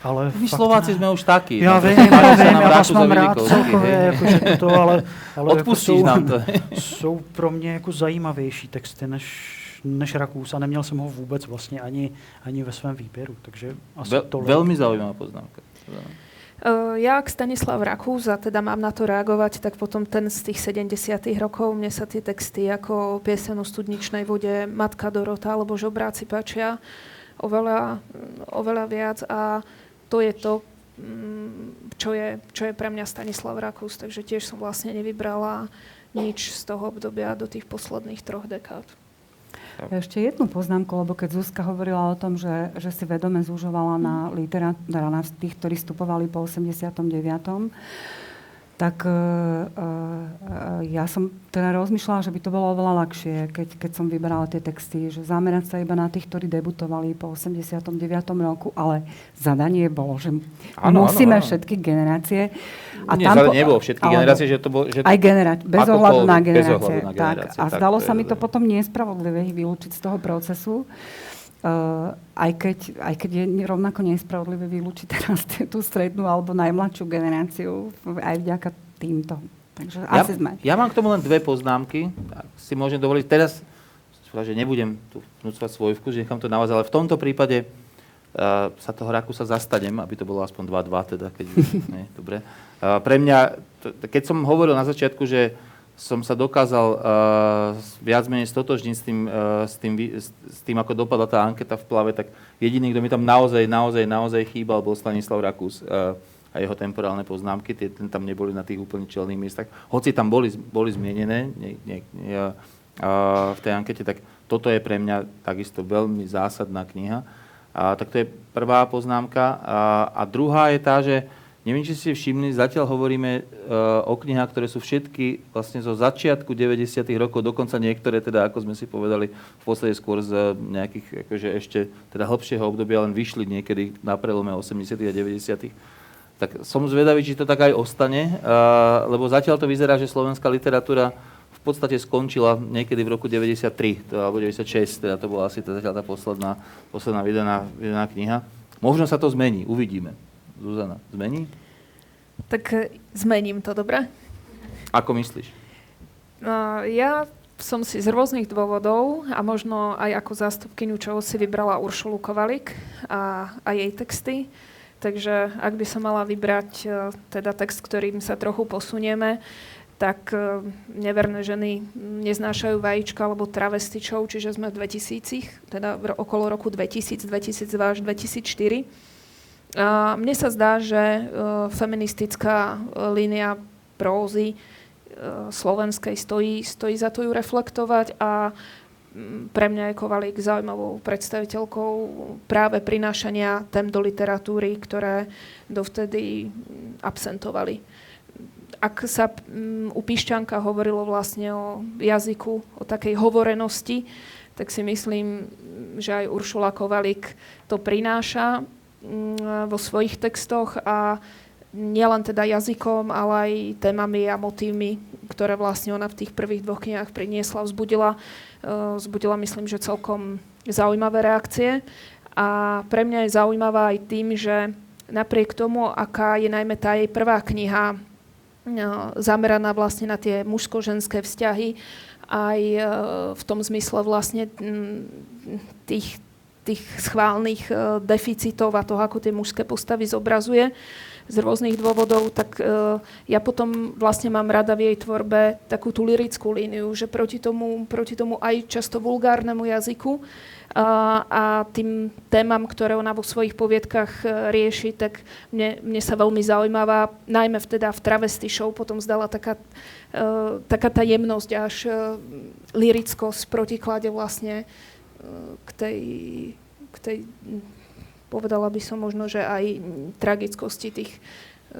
ale My Slováci ne. sme už takí. Ja viem, ja viem, ja vás mám rád celkově, jako, to, ale, ale jako jsou, nám to. jsou pro mě jako zajímavější texty, než než, Rakus, a neměl jsem ho vůbec vlastně ani, ani ve svém výběru. Takže asi Ve, tolik. Veľmi zaujímavá poznámka. Eh, ja ak Stanislav Rakúza teda mám na to reagovať, tak potom ten z tých 70 rokov mne sa tie texty ako piesen o studničnej vode, Matka Dorota alebo Žobráci páčia oveľa, mm, oveľa viac a to je to, mm, čo je, čo je pre mňa Stanislav Rakús, takže tiež som vlastne nevybrala nič z toho obdobia do tých posledných troch dekád. Ešte jednu poznámku, lebo keď Zuzka hovorila o tom, že, že si vedome zúžovala na, literát, na tých, ktorí vstupovali po 89 tak uh, uh, ja som teda rozmýšľala, že by to bolo oveľa ľahšie, keď, keď som vybrala tie texty, že zamerať sa iba na tých, ktorí debutovali po 89. roku, ale zadanie bolo, že ano, musíme ano, ano. všetky generácie. A Nie, tam, nebolo všetky alebo, generácie, že to bolo... Že aj generácie, bez ohľadu na generácie. na generácie. Tak, a zdalo sa mi to potom nespravodlivé vylúčiť z toho procesu. Uh, aj, keď, aj keď je rovnako nespravodlivé vylúčiť teraz *laughs* tú strednú alebo najmladšiu generáciu aj vďaka týmto. Takže ja, asi sme. Ja mám k tomu len dve poznámky. Tak si môžem dovoliť teraz, že nebudem tu vnúcovať svoj vkus, že nechám to na vás, ale v tomto prípade uh, sa toho raku sa zastanem, aby to bolo aspoň 2-2, teda, keď... *laughs* nie, dobre. Uh, pre mňa, to, keď som hovoril na začiatku, že som sa dokázal uh, viac menej stotožniť s tým, uh, s, tým, s, tým, ako dopadla tá anketa v plave, tak jediný, kto mi tam naozaj, naozaj, naozaj chýbal, bol Stanislav Rakus uh, a jeho temporálne poznámky, tie tam neboli na tých úplne čelných miestach. Hoci tam boli, boli zmienené nie, nie, nie, uh, v tej ankete, tak toto je pre mňa takisto veľmi zásadná kniha. A, tak to je prvá poznámka. A, a druhá je tá, že neviem, či ste všimli, zatiaľ hovoríme uh, o knihách, ktoré sú všetky vlastne zo začiatku 90. rokov, dokonca niektoré, teda, ako sme si povedali, v podstate skôr z nejakých akože ešte teda hlbšieho obdobia len vyšli niekedy na prelome 80. a 90 tak som zvedavý, či to tak aj ostane, lebo zatiaľ to vyzerá, že slovenská literatúra v podstate skončila niekedy v roku 93, to, alebo 96, teda to bola asi zatiaľ tá posledná, posledná vydaná, vydaná kniha. Možno sa to zmení, uvidíme. Zuzana, zmení? Tak e, zmením to, dobre? Ako myslíš? Uh, ja som si z rôznych dôvodov a možno aj ako zástupkyňu čoho si vybrala Uršulu Kovalik a, a jej texty. Takže ak by som mala vybrať uh, teda text, ktorým sa trochu posunieme, tak uh, neverné ženy neznášajú vajíčka alebo travestičov, čiže sme v 2000, teda okolo roku 2000, 2002 až 2004. Mne sa zdá, že uh, feministická línia prózy slovenskej stojí, stojí za to ju reflektovať a pre mňa je Kovalík zaujímavou predstaviteľkou práve prinášania tém do literatúry, ktoré dovtedy absentovali. Ak sa u Pišťanka hovorilo vlastne o jazyku, o takej hovorenosti, tak si myslím, že aj Uršula Kovalík to prináša vo svojich textoch a nielen teda jazykom, ale aj témami a motívmi, ktoré vlastne ona v tých prvých dvoch knihách priniesla, vzbudila, uh, vzbudila myslím, že celkom zaujímavé reakcie. A pre mňa je zaujímavá aj tým, že napriek tomu, aká je najmä tá jej prvá kniha uh, zameraná vlastne na tie mužsko-ženské vzťahy, aj v tom zmysle vlastne tých, tých schválnych deficitov a toho, ako tie mužské postavy zobrazuje, z rôznych dôvodov, tak uh, ja potom vlastne mám rada v jej tvorbe takú tú lirickú líniu, že proti tomu, proti tomu aj často vulgárnemu jazyku uh, a tým témam, ktoré ona vo svojich poviedkach uh, rieši, tak mne, mne sa veľmi zaujímavá, najmä v, teda v Travesty show potom zdala taká, taká tá jemnosť až lirickosť v protiklade vlastne k tej, k tej povedala by som možno, že aj tragickosti tých e,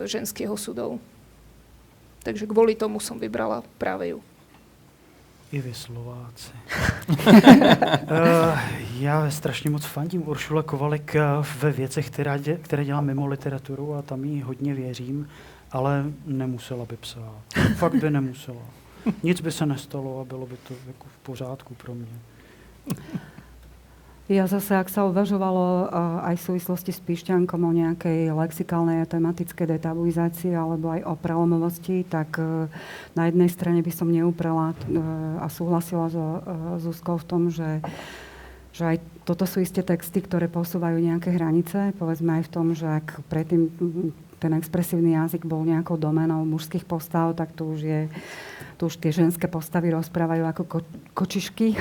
ženských osudov. Takže kvôli tomu som vybrala práve ju. I vy Slováci. uh, já strašně moc fandím Uršule Kovalek e, ve věcech, která dě, které dělá mimo literaturu a tam jí hodně věřím, ale nemusela by psát. Fakt by nemusela. Nic by se nestalo a bylo by to jako v pořádku pro mě. Ja zase, ak sa uvažovalo uh, aj v súvislosti s píšťankom o nejakej lexikálnej a tematickej detabuizácii alebo aj o prelomovosti, tak uh, na jednej strane by som neuprala uh, a súhlasila so Zuzkou v tom, že, že aj toto sú isté texty, ktoré posúvajú nejaké hranice. Povedzme aj v tom, že ak predtým ten expresívny jazyk bol nejakou domenou mužských postav, tak tu už je tu už tie ženské postavy rozprávajú ako ko, kočišky,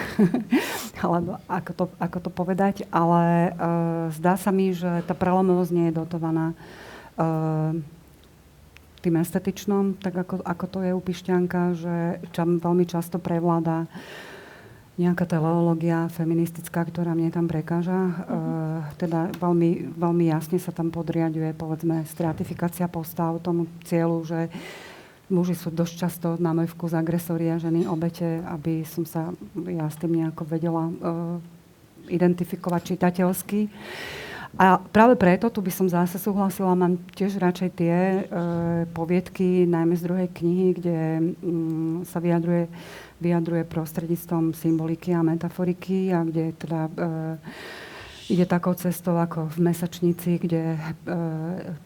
*laughs* alebo ako to, ako to povedať, ale uh, zdá sa mi, že tá prelomovosť nie je dotovaná uh, tým estetičnom, tak ako, ako to je u Pišťanka, že čam veľmi často prevláda nejaká teleológia feministická, ktorá mne tam prekáža. Mm-hmm. Uh, teda veľmi, veľmi jasne sa tam podriaduje, povedzme, stratifikácia postav tomu cieľu, že uh, muži sú dosť často na môj vkus agresori a ženy obete, aby som sa ja s tým nejako vedela uh, identifikovať čitateľsky. A práve preto, tu by som zase súhlasila, mám tiež radšej tie uh, poviedky, najmä z druhej knihy, kde um, sa vyjadruje, vyjadruje prostredníctvom symboliky a metaforiky a kde teda uh, ide takou cestou ako v mesačnici, kde e,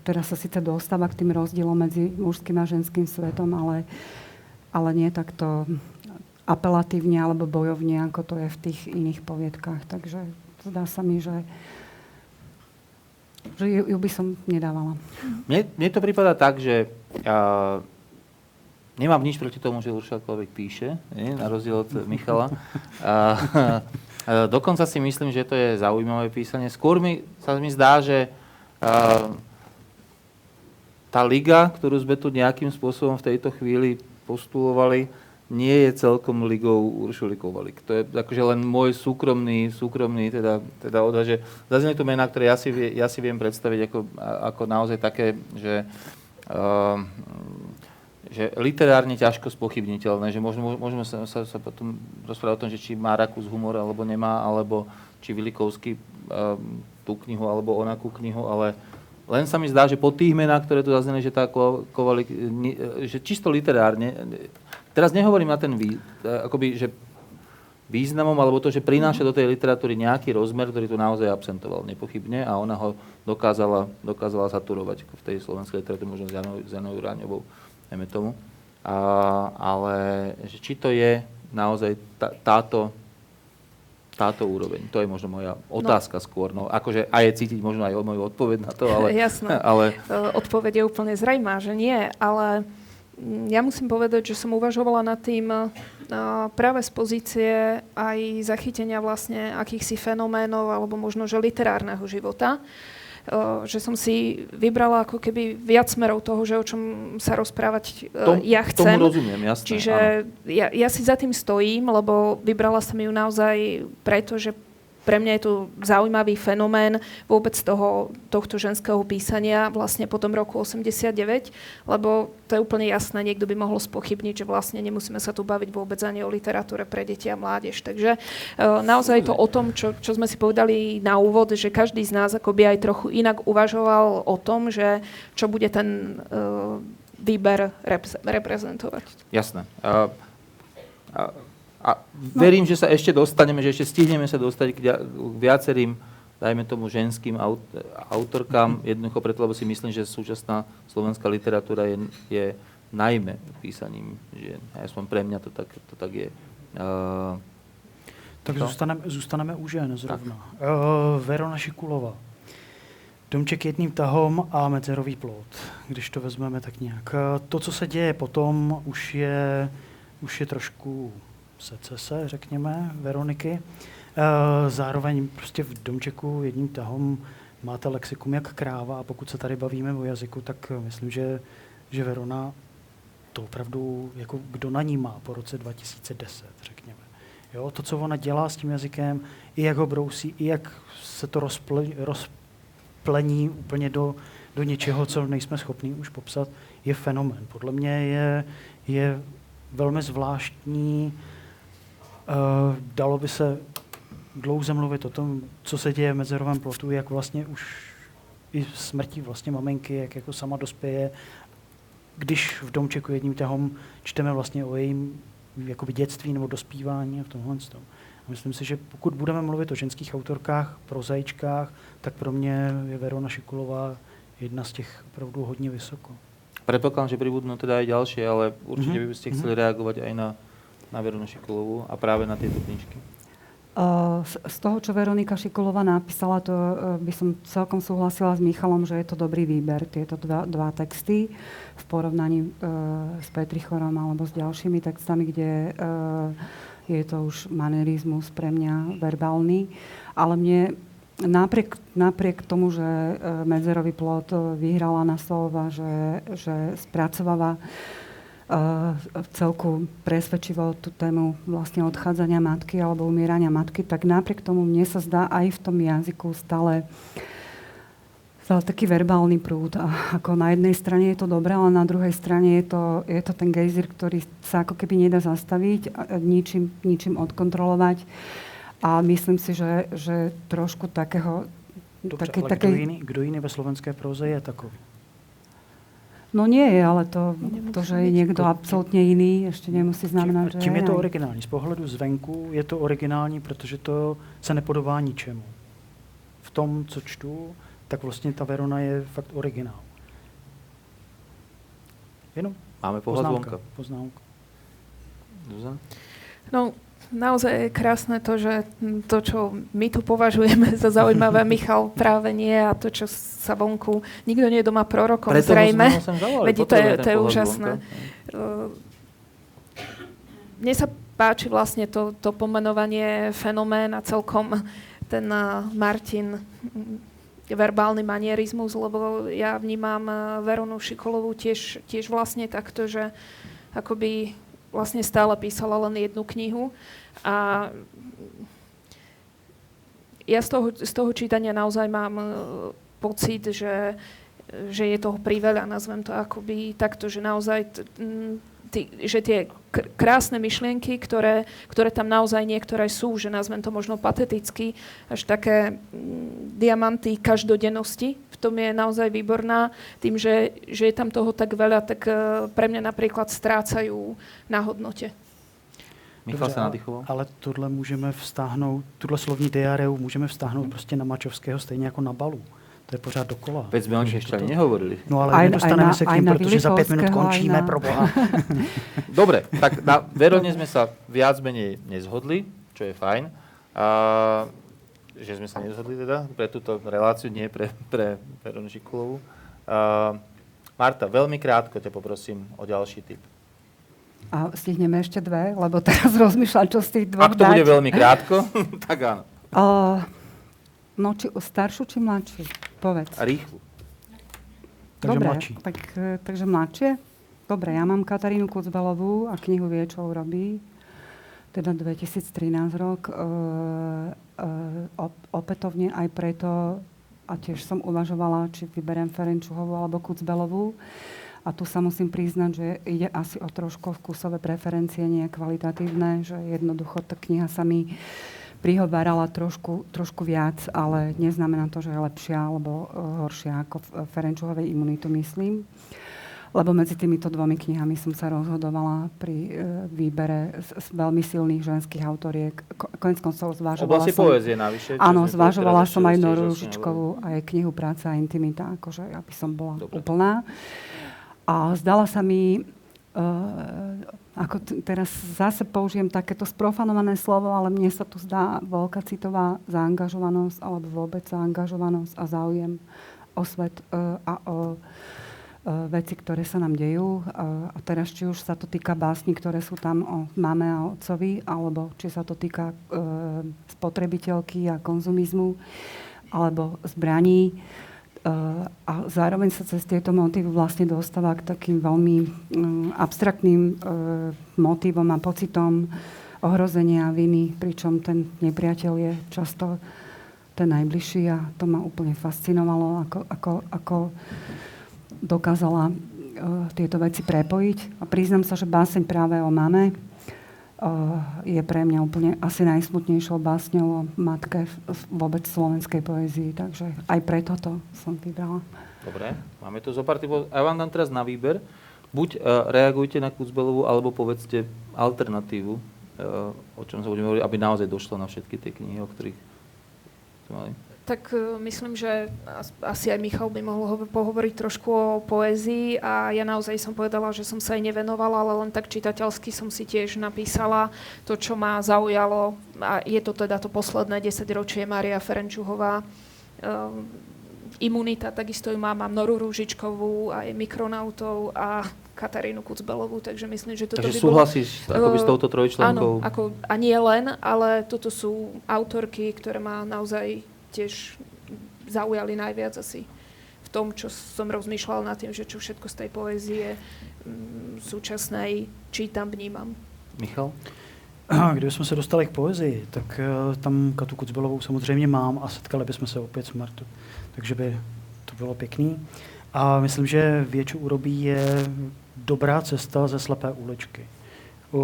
teraz sa síce dostáva k tým rozdielom medzi mužským a ženským svetom, ale, ale nie takto apelatívne alebo bojovne, ako to je v tých iných poviedkách. Takže zdá sa mi, že, že ju, ju by som nedávala. Mne, mne to prípada tak, že uh, nemám nič proti tomu, že Uršak píše, nie? na rozdiel od Michala. Uh, dokonca si myslím, že to je zaujímavé písanie. Skôr mi, sa mi zdá, že uh, tá liga, ktorú sme tu nejakým spôsobom v tejto chvíli postulovali, nie je celkom ligou Uršuli Kovalik. To je akože len môj súkromný, súkromný teda, teda odhad, že zaznie tu mená, ktoré ja si, ja si viem predstaviť ako, ako naozaj také, že uh, že literárne ťažko spochybniteľné, že môžeme, sa, sa, sa potom rozprávať o tom, že či má Rakus humor alebo nemá, alebo či Vilikovský um, tú knihu alebo onakú knihu, ale len sa mi zdá, že po tých menách, ktoré tu zazneli, že tá Kovalik, že čisto literárne, teraz nehovorím na ten vý, akoby, že významom, alebo to, že prináša do tej literatúry nejaký rozmer, ktorý tu naozaj absentoval nepochybne a ona ho dokázala, dokázala saturovať v tej slovenskej literatúre, možno s Janou, Janou Ráňovou dajme tomu. A, ale že či to je naozaj tá, táto, táto úroveň. To je možno moja no. otázka no. skôr. No, akože aj je cítiť možno aj moju odpoveď na to, ale... Jasné. *laughs* ale... Odpoveď je úplne zrejmá, že nie, ale ja musím povedať, že som uvažovala nad tým práve z pozície aj zachytenia vlastne akýchsi fenoménov alebo možno, že literárneho života že som si vybrala ako keby viac smerov toho, že o čom sa rozprávať Tom, ja chcem. Tomu rozumiem, jasné. Čiže ja, ja si za tým stojím, lebo vybrala som ju naozaj preto, že pre mňa je to zaujímavý fenomén vôbec toho, tohto ženského písania vlastne po tom roku 89, lebo to je úplne jasné, niekto by mohol spochybniť, že vlastne nemusíme sa tu baviť vôbec ani o literatúre pre deti a mládež. Takže uh, naozaj to o tom, čo, čo sme si povedali na úvod, že každý z nás akoby aj trochu inak uvažoval o tom, že čo bude ten uh, výber rep- reprezentovať. Jasné. Uh, uh a verím, no. že sa ešte dostaneme, že ešte stihneme sa dostať k, viacerým, dajme tomu, ženským aut, autorkám, jednoducho preto, lebo si myslím, že súčasná slovenská literatúra je, je najmä písaním žien. Aspoň pre mňa to tak, to tak je. Uh, tak zůstaneme, zůstaneme u žen zrovna. Uh, Verona Šikulová. Domček jedným tahom a medzerový plot, když to vezmeme tak nějak. To, co se děje potom, už je, už je trošku secese, řekněme, Veroniky. Eh, zároveň prostě v domčeku jedním tahom máte lexikum jak kráva a pokud se tady bavíme o jazyku, tak myslím, že, že Verona to opravdu, jako kdo na ní má po roce 2010, řekněme. Jo, to, co ona dělá s tím jazykem, i jak ho brousí, i jak se to rozple, rozplení úplně do, do něčeho, co nejsme schopni už popsat, je fenomén. Podle mě je, je velmi zvláštní dalo by se dlouze mluvit o tom, co se děje v medzerovém plotu, jak vlastně už i smrtí vlastně maminky, jak jako sama dospěje, když v domčeku jedním tahom čteme vlastně o jejím jakoby dětství nebo dospívání a v tomhle tom. Myslím si, že pokud budeme mluvit o ženských autorkách, prozaičkách, tak pro mě je Verona Šikulová jedna z těch opravdu hodně vysoko. Predpokladám, že pribudnú teda aj ďalšie, ale určite mm-hmm. by ste chceli reagovať aj na na Veronu Šikolovú a práve na tieto knižky? Z toho, čo Veronika Šikolová napísala, to e, by som celkom súhlasila s Michalom, že je to dobrý výber, tieto dva, dva texty v porovnaní uh, s Petrichorom alebo s ďalšími textami, kde uh, je to už manerizmus pre mňa verbálny. Ale mne napriek, napriek tomu, že Medzerový plot vyhrala na slova, že, že spracováva uh, v celku presvedčivo tú tému vlastne odchádzania matky alebo umierania matky, tak napriek tomu mne sa zdá aj v tom jazyku stále, stále taký verbálny prúd. A ako na jednej strane je to dobré, ale na druhej strane je to, je to ten gejzir, ktorý sa ako keby nedá zastaviť, ničím, ničím odkontrolovať. A myslím si, že, že trošku takého... Dobře, také, ale také... Kdo, iný, kdo iný ve slovenské proze je takový? No nie je, ale to, to že je niekto absolútne iný, ešte nemusí znamenať, že Tím je to originální. Z pohledu zvenku je to originální, protože to se nepodobá ničemu. V tom, co čtu, tak vlastně ta Verona je fakt originál. Jenom Máme poznámka. poznámka. No, naozaj je krásne to, že to, čo my tu považujeme za zaujímavé, *laughs* Michal práve nie a to, čo sa vonku... Nikto nie je doma prorokom, Preto zrejme. Veď to je, to je úžasné. Uh, mne sa páči vlastne to, to pomenovanie fenomén a celkom ten uh, Martin mm, verbálny manierizmus, lebo ja vnímam uh, Veronu Šikolovú tiež, tiež vlastne takto, že akoby vlastne stále písala len jednu knihu a ja z toho, z toho čítania naozaj mám uh, pocit, že, že je toho priveľa, nazvem to akoby takto, že naozaj t- tí, že tie krásne myšlienky, ktoré, ktoré tam naozaj niektoré sú, že nazvem to možno pateticky, až také diamanty každodennosti, tom je naozaj výborná. Tým, že, že je tam toho tak veľa, tak uh, pre mňa napríklad strácajú na hodnote. Michal se nadýchoval. Ale tohle můžeme vstáhnout, tuhle slovní diareu můžeme vstáhnout prostě na Mačovského stejně jako na balu. To je pořád dokola. Veď sme o nich ešte ani nehovorili. No ale Aj- nedostaneme aj na- se k ním, protože za pět minut končíme, pro boha. *laughs* Dobre, tak na Verone sme sa viac menej nezhodli, čo je fajn. A, že sme sa nezhodli teda pre túto reláciu, nie pre, pre Veronu Žikulovu. A, Marta, veľmi krátko ťa poprosím o ďalší tip. A stihneme ešte dve, lebo teraz *laughs* rozmýšľam, čo z tých dvoch Ak to bude dať. veľmi krátko, *laughs* tak áno. Uh, no, či staršiu, či mladšiu? Povedz. A rýchlo. Takže Dobre, mladší. Tak, e, takže mladšie? Dobre, ja mám Katarínu Kucbalovú a knihu Vie, čo urobí. Teda 2013 rok. E, e, op, opätovne aj preto, a tiež som uvažovala, či vyberiem Ferenčuhovú alebo Kucbelovú. A tu sa musím priznať, že ide asi o trošku vkusové preferencie, nie kvalitatívne, že jednoducho tá kniha sa mi prihovárala trošku, trošku viac, ale neznamená to, že je lepšia alebo uh, horšia ako uh, Ferenčuhovej imunitu, myslím. Lebo medzi týmito dvomi knihami som sa rozhodovala pri uh, výbere z, z veľmi silných ženských autoriek. Ko, konec koncov zvážovala oblasti som... poezie navyše. Áno, teraz som aj Noru Ružičkovú a jej knihu Práca a intimita, akože aby som bola Dobre. úplná. A zdala sa mi, uh, ako t- teraz zase použijem takéto sprofanované slovo, ale mne sa tu zdá veľká citová zaangažovanosť alebo vôbec zaangažovanosť a záujem o svet uh, a o veci, ktoré sa nám dejú. Uh, a teraz, či už sa to týka básni, ktoré sú tam o mame a otcovi, alebo či sa to týka uh, spotrebiteľky a konzumizmu, alebo zbraní. A zároveň sa cez tieto motívy vlastne dostáva k takým veľmi um, abstraktným motívom a pocitom ohrozenia a viny, pričom ten nepriateľ je často ten najbližší a to ma úplne fascinovalo, ako, ako, ako dokázala uh, tieto veci prepojiť. A priznám sa, že báseň práve o mame uh, je pre mňa úplne asi najsmutnejšou básňou o matke v, vôbec slovenskej poézii. Takže aj preto to som vybrala. Dobre, máme tu zo pár typov. Ja vám dám teraz na výber. Buď uh, reagujte na Kuzbelovú, alebo povedzte alternatívu, o čom sa budeme hovoriť, aby naozaj došlo na všetky tie knihy, o ktorých mali. Tak uh, myslím, že as- asi aj Michal by mohol ho- pohovoriť trošku o poézii a ja naozaj som povedala, že som sa jej nevenovala, ale len tak čitateľsky som si tiež napísala to, čo ma zaujalo a je to teda to posledné desaťročie Mária Ferenčuhová. Um, imunita, takisto ju mám, mám Noru Rúžičkovú, aj mikronautov a Katarínu Kucbelovú, takže myslím, že toto Takže by bolo... súhlasíš akoby s Eh, touto trojčlenkou? Áno, ako, a nie len, ale toto sú autorky, ktoré ma naozaj tiež zaujali najviac asi v tom, čo som rozmýšľala nad tým, že čo všetko z tej poézie mm, súčasnej čítam, vnímam. Michal? Kdybychom se dostali k poezii, tak eh, tam Katu Kucbelovou samozřejmě mám a setkali bychom se opět s Martou. Takže by to bylo pěkný. A myslím, že většu urobí je dobrá cesta ze slepé uličky. U,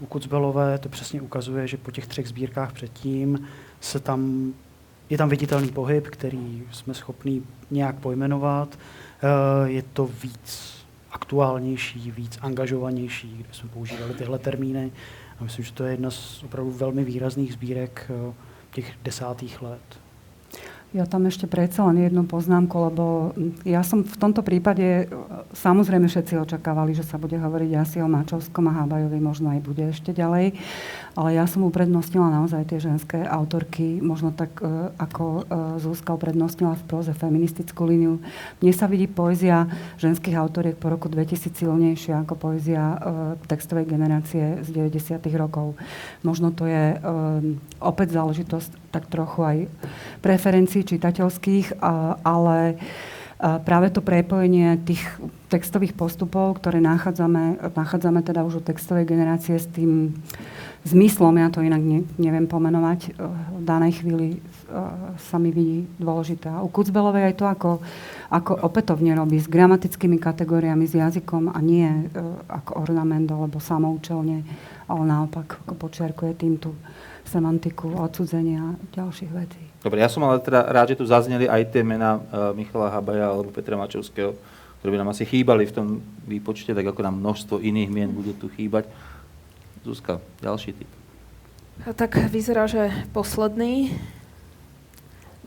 u Kucbelové to přesně ukazuje, že po těch třech sbírkách předtím se tam, je tam viditelný pohyb, který jsme schopni nějak pojmenovat. Eh, Je to víc aktuálnější, víc angažovanější, kde jsme používali tyhle termíny. A myslím, že to je jedna z opravdu velmi výrazných sbírek eh, těch desátých let. Ja tam ešte predsa len jednu poznámku, lebo mm, ja som v tomto prípade, e, samozrejme všetci očakávali, že sa bude hovoriť asi o Mačovskom a Hábajovi, možno aj bude ešte ďalej, ale ja som uprednostnila naozaj tie ženské autorky, možno tak e, ako e, Zúska uprednostnila v proze feministickú líniu. Mne sa vidí poézia ženských autoriek po roku 2000 silnejšia ako poézia textovej generácie z 90. rokov. Možno to je opäť záležitosť tak trochu aj preferencií čitateľských, a, ale práve to prepojenie tých textových postupov, ktoré nachádzame, nachádzame teda už od textovej generácie s tým zmyslom, ja to inak ne, neviem pomenovať, v danej chvíli sa mi vidí dôležité. A u Kucbelovej aj to, ako, ako opätovne robí s gramatickými kategóriami, s jazykom a nie ako ornament alebo samoučelne, ale naopak počiarkuje tým tú semantiku odsudzenia ďalších vecí. Dobre, ja som ale teda rád, že tu zazneli aj tie mená Michala Habaja alebo Petra Mačovského, ktoré by nám asi chýbali v tom výpočte, tak ako nám množstvo iných mien budú tu chýbať. Zuzka, ďalší typ. A tak vyzerá, že posledný.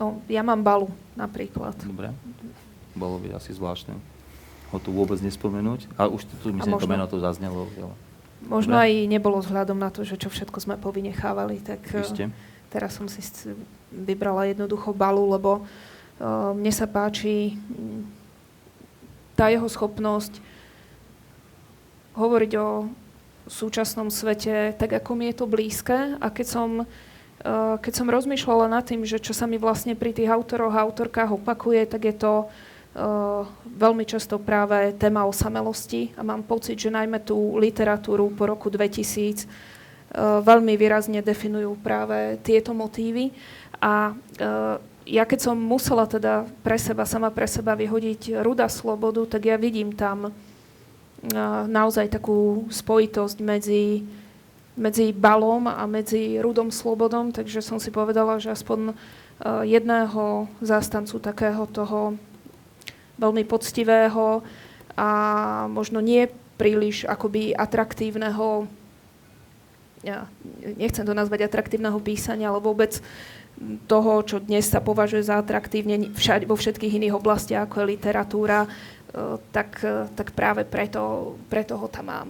No, ja mám balu napríklad. Dobre. Bolo by asi zvláštne ho tu vôbec nespomenúť. A už tu, myslím, možno, to meno to zaznelo. Ale... Možno Dobre. aj nebolo vzhľadom na to, že čo všetko sme povynechávali. Tak Isté. teraz som si vybrala jednoducho balu, lebo uh, mne sa páči tá jeho schopnosť hovoriť o súčasnom svete, tak ako mi je to blízke. A keď som, uh, keď som rozmýšľala nad tým, že čo sa mi vlastne pri tých autoroch a autorkách opakuje, tak je to uh, veľmi často práve téma osamelosti. A mám pocit, že najmä tú literatúru po roku 2000 uh, veľmi výrazne definujú práve tieto motívy. A ja keď som musela teda pre seba, sama pre seba vyhodiť Ruda Slobodu, tak ja vidím tam naozaj takú spojitosť medzi, medzi Balom a medzi Rudom Slobodom, takže som si povedala, že aspoň uh, jedného zástancu takého toho veľmi poctivého a možno nie príliš akoby atraktívneho ja nechcem to nazvať atraktívneho písania, ale vôbec toho, čo dnes sa považuje za atraktívne všade, vo všetkých iných oblastiach, ako je literatúra, e, tak, e, tak práve preto, preto ho tam mám.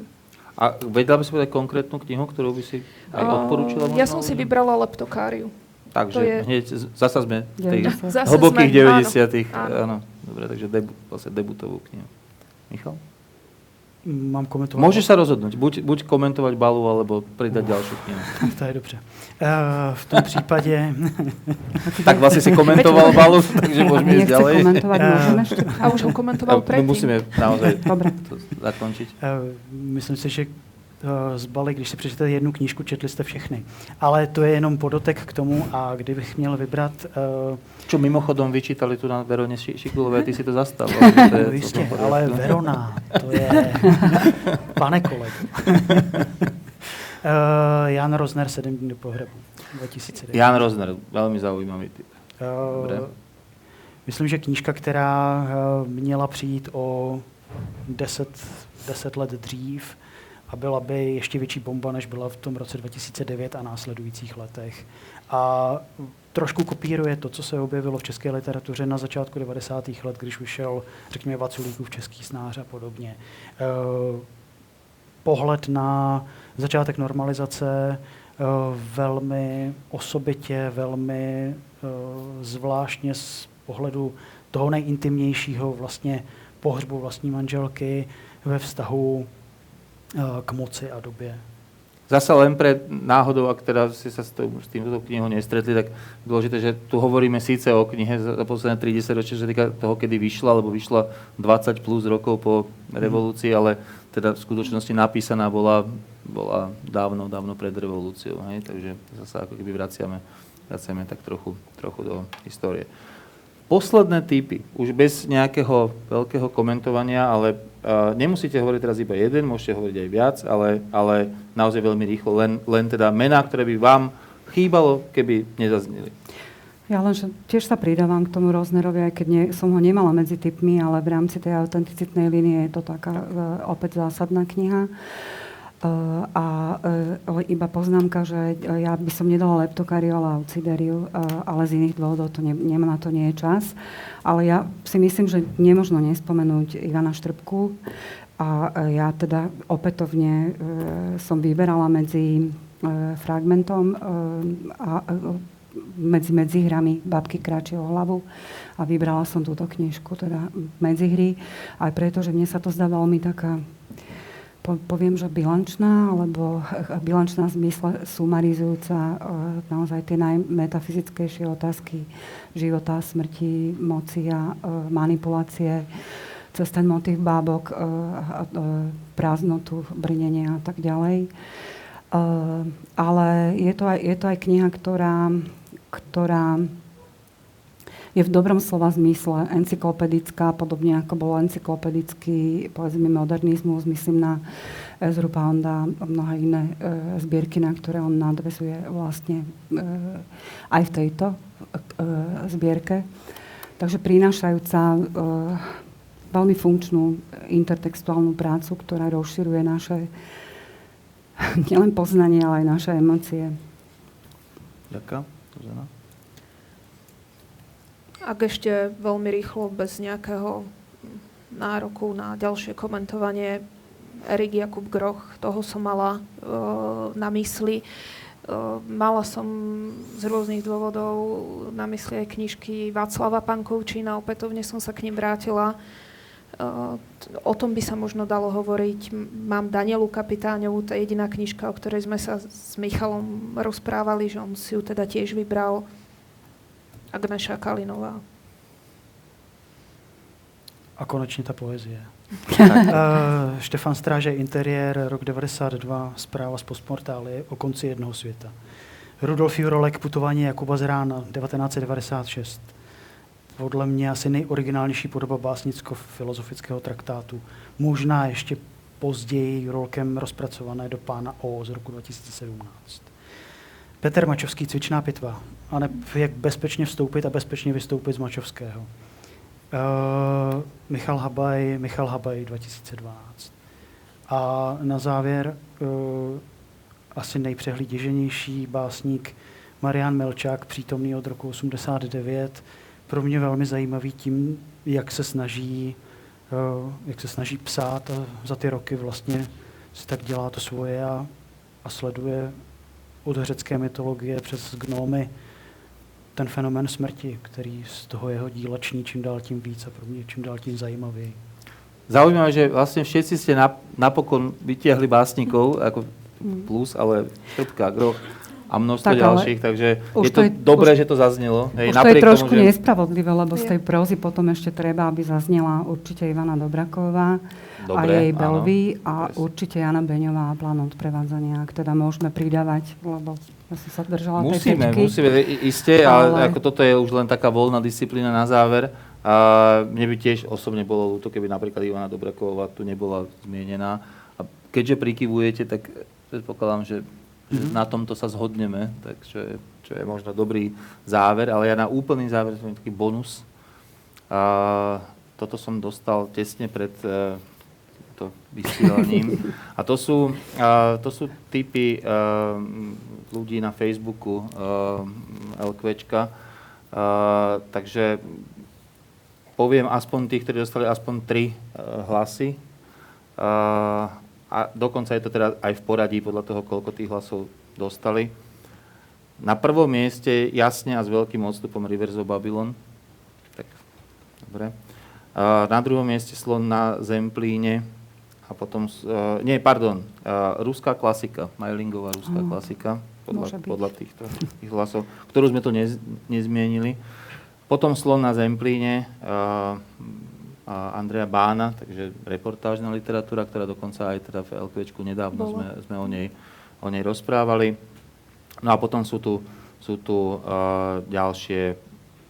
A vedela by si povedať konkrétnu knihu, ktorú by si aj odporúčila? Ja som si vybrala Leptokáriu. Takže je... hneď, zasa sme v tých hlbokých 90 áno. áno. Dobre, takže debu, vlastne debutovú knihu. Michal? Mám komentovať? Môžeš sa rozhodnúť. Buď, buď komentovať balu, alebo pridať ďalšiu knihu. *laughs* To je dobře. Uh, v tom případě... *laughs* tak vlastne si komentoval balu, takže môžeme ísť ďalej. komentovať, môžeme ešte? A už ho komentoval predtým. Musíme naozaj Dobre. to zakončiť. Uh, myslím si, že Eh, z Bali, když si přečtete jednu knížku, četli jste všechny. Ale to je jenom podotek k tomu a kdybych měl vybrat... Uh, Čo mimochodom vyčítali tu na Verone Šikulové, ty si to zastal. *laughs* To je Jistě, to ale Verona, to je... *laughs* Pane kolego. uh, Jan Rozner, 7 dní do pohrebu. 2009. Jan Rozner, velmi zaujímavý typ. Uh, myslím, že knížka, která měla přijít o 10, 10 let dřív, a byla by ještě větší bomba, než byla v tom roce 2009 a následujících letech. A trošku kopíruje to, co se objevilo v české literatuře na začátku 90. let, když vyšel, řekněme, Vaculíkův český snář a podobně. E, pohled na začátek normalizace e, velmi osobitě, velmi e, zvláštně z pohledu toho nejintimnějšího vlastně pohřbu vlastní manželky ve vztahu k moci a době. Zase len pre náhodou, ak teda si sa s, tým, s týmto knihou nestretli, tak dôležité, že tu hovoríme síce o knihe za posledné 30 ročia, že týka toho, kedy vyšla, lebo vyšla 20 plus rokov po revolúcii, mm. ale teda v skutočnosti napísaná bola, bola dávno, dávno pred revolúciou. Hej? Takže zase ako keby vraciame, vraciame tak trochu, trochu do histórie. Posledné typy, už bez nejakého veľkého komentovania, ale uh, nemusíte hovoriť teraz iba jeden, môžete hovoriť aj viac, ale, ale naozaj veľmi rýchlo, len, len teda mená, ktoré by vám chýbalo, keby nezazneli. Ja len že tiež sa pridávam k tomu Roznerovi, aj keď nie, som ho nemala medzi typmi, ale v rámci tej autenticitnej línie je to taká uh, opäť zásadná kniha. Uh, a uh, iba poznámka, že ja by som nedala leptokáriu, ale aucideriu, ale z iných dôvodov to ne, nemá na to nie je čas. Ale ja si myslím, že nemožno nespomenúť Ivana Štrbku. A ja teda opätovne som vyberala medzi fragmentom a medzi medzihrami Babky kráčie o hlavu a vybrala som túto knižku, teda medzihry, aj preto, že mne sa to zdá veľmi taká poviem, že bilančná, alebo *laughs* bilančná zmysle sumarizujúca e, naozaj tie najmetafyzickejšie otázky života, smrti, moci a e, manipulácie cez ten motív bábok, e, prázdnotu, brnenie a tak ďalej. Ale je to aj, je to aj kniha, ktorá, ktorá je v dobrom slova zmysle encyklopedická, podobne ako bol encyklopedický, povedzme, modernizmus, myslím na Ezru Pounda a mnohé iné e, zbierky, na ktoré on nadvezuje vlastne e, aj v tejto e, zbierke. Takže prinášajúca e, veľmi funkčnú intertextuálnu prácu, ktorá rozširuje naše nielen poznanie, ale aj naše emócie. Ďakujem. Ak ešte veľmi rýchlo, bez nejakého nároku na ďalšie komentovanie, Erik Jakub Groch, toho som mala uh, na mysli. Uh, mala som z rôznych dôvodov na mysli aj knižky Václava Pankovčína, opätovne som sa k ním vrátila. Uh, o tom by sa možno dalo hovoriť. Mám Danielu Kapitáňovú, to je jediná knižka, o ktorej sme sa s Michalom rozprávali, že on si ju teda tiež vybral. Agneša Kalinová. A konečně ta poezie. *laughs* uh, Štefan Stráže, interiér, rok 92, zpráva z postmortály o konci jednoho světa. Rudolf Jurolek, putování Jakuba z rána, 1996. Podle mě asi nejoriginálnější podoba básnicko-filozofického traktátu. Možná ještě později Jurolkem rozpracované do Pána O z roku 2017. Petr Mačovský, cvičná pitva. A ne, jak bezpečně vstoupit a bezpečně vystoupit z Mačovského. Uh, Michal Habaj, Michal Habaj 2012. A na závěr uh, asi nejpřehlíděženější básník Marian Melčák, přítomný od roku 89, pro mě velmi zajímavý tím, jak se snaží, uh, jak se snaží psát a za ty roky vlastně si tak dělá to svoje a, a sleduje od řecké mytologie přes gnomy ten fenomén smrti, který z toho jeho díla ční čím dál tím víc a pro mě čím dál tím zajímavěji. Zaujímavé, že vlastne všetci ste napokon vytiahli básnikov, ako plus, ale Šepka, Groch a množstvo tak, ďalších, takže je to, to je, dobré, už, že to zaznelo. Hej, už to je trošku tomu, že... nespravodlivé, lebo z tej prózy potom ešte treba, aby zaznela určite Ivana Dobraková, Dobre, a jej Belvy a Presne. určite Jana Beňová a plán odprevádzania, ak teda môžeme pridávať, lebo ja som sa držala musíme, tej Musíme, iste, ale... ale ako toto je už len taká voľná disciplína na záver. A mne by tiež osobne bolo ľúto, keby napríklad Ivana Dobraková tu nebola zmienená. A keďže prikyvujete, tak predpokladám, že, mm-hmm. mhm. na tomto sa zhodneme, takže čo je možno dobrý záver, ale ja na úplný záver som taký bonus. A toto som dostal tesne pred eh, to vysielaním. *laughs* A to sú, uh, to sú typy uh, ľudí na Facebooku uh, LQčka. Uh, takže poviem aspoň tých, ktorí dostali aspoň tri uh, hlasy. Uh, a dokonca je to teda aj v poradí podľa toho, koľko tých hlasov dostali. Na prvom mieste jasne a s veľkým odstupom Rivers of Babylon. Tak, dobre. Na druhom mieste Slon na Zemplíne a potom, uh, nie, pardon, uh, ruská klasika, Majlingová ruská uh, klasika, podľa, podľa týchto tých hlasov, ktorú sme tu nez, nezmienili. Potom Slon na Zemplíne, uh, uh, Andrea Bána, takže reportážna literatúra, ktorá dokonca aj teda v LKVčku nedávno sme, sme o, nej, o nej rozprávali. No a potom sú tu, sú tu uh, ďalšie,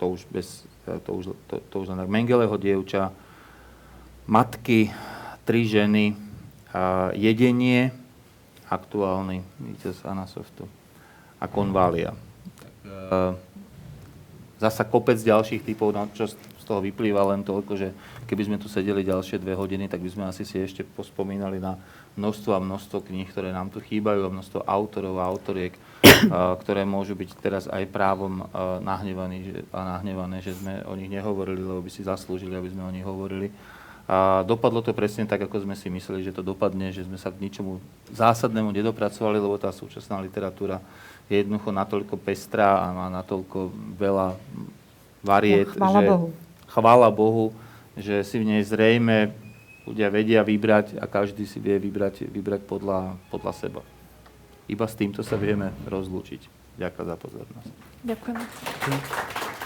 to už bez, to už, to, to už len tak Mengeleho dievča, matky, tri ženy, a jedenie, aktuálny víťaz Anasoftu a konvália. Tak, uh, zasa kopec ďalších typov, no, čo z toho vyplýva len toľko, že keby sme tu sedeli ďalšie dve hodiny, tak by sme asi si ešte pospomínali na množstvo a množstvo kníh, ktoré nám tu chýbajú a množstvo autorov a autoriek, ktoré môžu byť teraz aj právom nahnevaní a nahnevané, že sme o nich nehovorili, lebo by si zaslúžili, aby sme o nich hovorili. A dopadlo to presne tak, ako sme si mysleli, že to dopadne, že sme sa k ničomu zásadnému nedopracovali, lebo tá súčasná literatúra je jednoducho natoľko pestrá a má natoľko veľa variet, no, chvála že Bohu. chvála Bohu, že si v nej zrejme ľudia vedia vybrať a každý si vie vybrať, vybrať podľa, podľa seba. Iba s týmto sa vieme rozlúčiť. Ďakujem za pozornosť. Ďakujem.